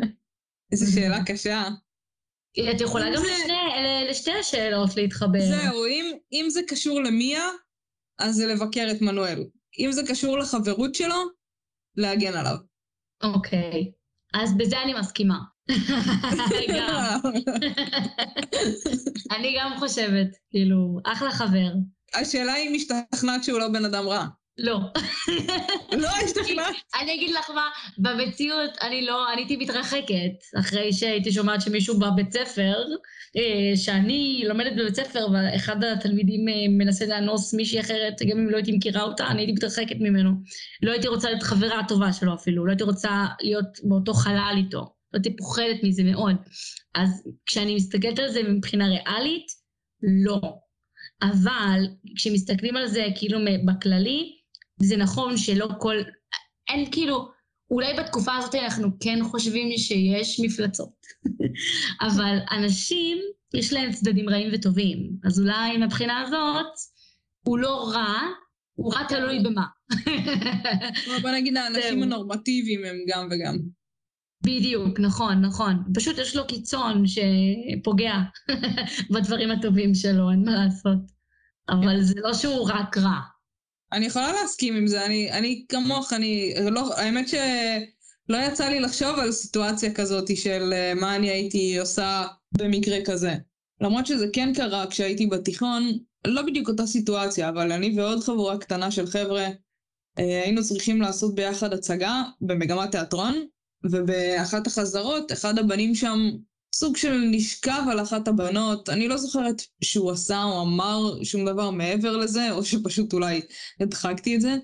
S1: איזו שאלה קשה.
S2: את יכולה גם
S1: זה-
S2: לשני, לשתי השאלות להתחבר.
S1: זהו, אם, אם זה קשור למיה, אז זה לבקר את מנואל. אם זה קשור לחברות שלו, להגן עליו.
S2: אוקיי. אז בזה אני מסכימה. גם. אני גם חושבת, כאילו, אחלה חבר.
S1: השאלה היא אם השתכנעת שהוא לא בן אדם רע.
S2: לא.
S1: לא השתכנעת?
S2: אני אגיד לך מה, במציאות אני לא, אני הייתי מתרחקת, אחרי שהייתי שומעת שמישהו בבית ספר, אה, שאני לומדת בבית ספר, ואחד התלמידים אה, מנסה לאנוס מישהי אחרת, גם אם לא הייתי מכירה אותה, אני הייתי מתרחקת ממנו. לא הייתי רוצה להיות חברה הטובה שלו אפילו, לא הייתי רוצה להיות באותו חלל איתו. לא הייתי פוחדת מזה מאוד. אז כשאני מסתכלת על זה מבחינה ריאלית, לא. אבל כשמסתכלים על זה כאילו בכללי, זה נכון שלא כל... אין כאילו... אולי בתקופה הזאת אנחנו כן חושבים שיש מפלצות, אבל אנשים, יש להם צדדים רעים וטובים. אז אולי מבחינה הזאת, הוא לא רע, הוא רע תלוי במה.
S1: בוא נגיד, האנשים. הנורמטיביים הם גם וגם.
S2: בדיוק, נכון, נכון. פשוט יש לו קיצון שפוגע בדברים הטובים שלו, אין מה לעשות. אבל זה לא שהוא רק רע.
S1: אני יכולה להסכים עם זה, אני, אני כמוך, אני... לא, האמת שלא יצא לי לחשוב על סיטואציה כזאת של אה, מה אני הייתי עושה במקרה כזה. למרות שזה כן קרה כשהייתי בתיכון, לא בדיוק אותה סיטואציה, אבל אני ועוד חבורה קטנה של חבר'ה אה, היינו צריכים לעשות ביחד הצגה במגמת תיאטרון, ובאחת החזרות, אחד הבנים שם סוג של נשכב על אחת הבנות, אני לא זוכרת שהוא עשה או אמר שום דבר מעבר לזה, או שפשוט אולי הדחקתי את זה,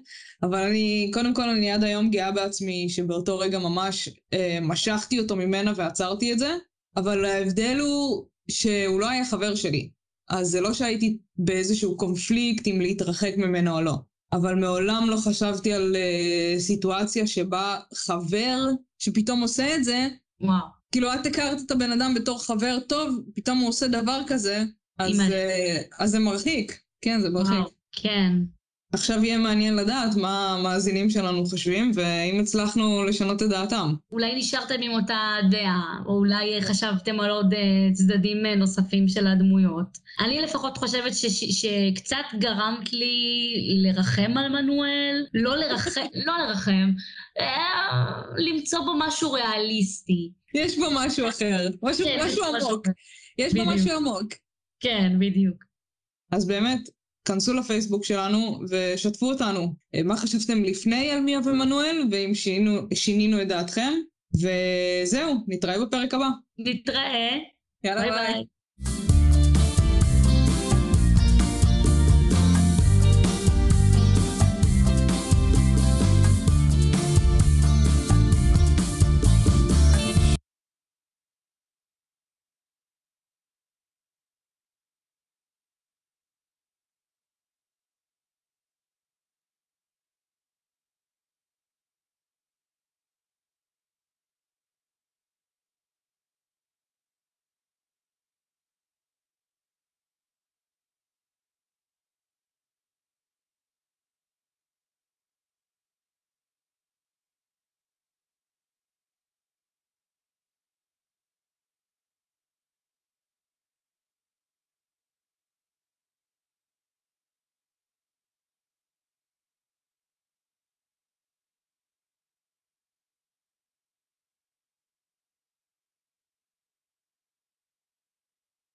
S1: אבל אני, קודם כל אני עד היום גאה בעצמי שבאותו רגע ממש אה, משכתי אותו ממנה ועצרתי את זה, אבל ההבדל הוא שהוא לא היה חבר שלי. אז זה לא שהייתי באיזשהו קונפליקט אם להתרחק ממנו או לא. אבל מעולם לא חשבתי על uh, סיטואציה שבה חבר שפתאום עושה את זה,
S2: וואו.
S1: כאילו את הכרת את הבן אדם בתור חבר טוב, פתאום הוא עושה דבר כזה, אז, uh, אז זה מרחיק. כן, זה מרחיק.
S2: וואו, כן.
S1: עכשיו יהיה מעניין לדעת מה המאזינים שלנו חושבים, ואם הצלחנו לשנות את דעתם.
S2: אולי נשארתם עם אותה דעה, או אולי חשבתם על עוד אה, צדדים אה, נוספים של הדמויות. אני לפחות חושבת ש- ש- שקצת גרמת לי לרחם על מנואל, לא לרחם, לא לרחם, אה, למצוא בו משהו ריאליסטי.
S1: יש בו משהו אחר, משהו,
S2: כן,
S1: משהו עמוק. יש בו. משהו עמוק.
S2: כן, בדיוק.
S1: אז באמת, כנסו לפייסבוק שלנו ושתפו אותנו. אה, מה חשבתם לפני על מיה ומנואל, ואם שינינו, שינינו את דעתכם. וזהו, נתראה בפרק הבא.
S2: נתראה.
S1: יאללה
S2: ביי
S1: ביי.
S2: ביי.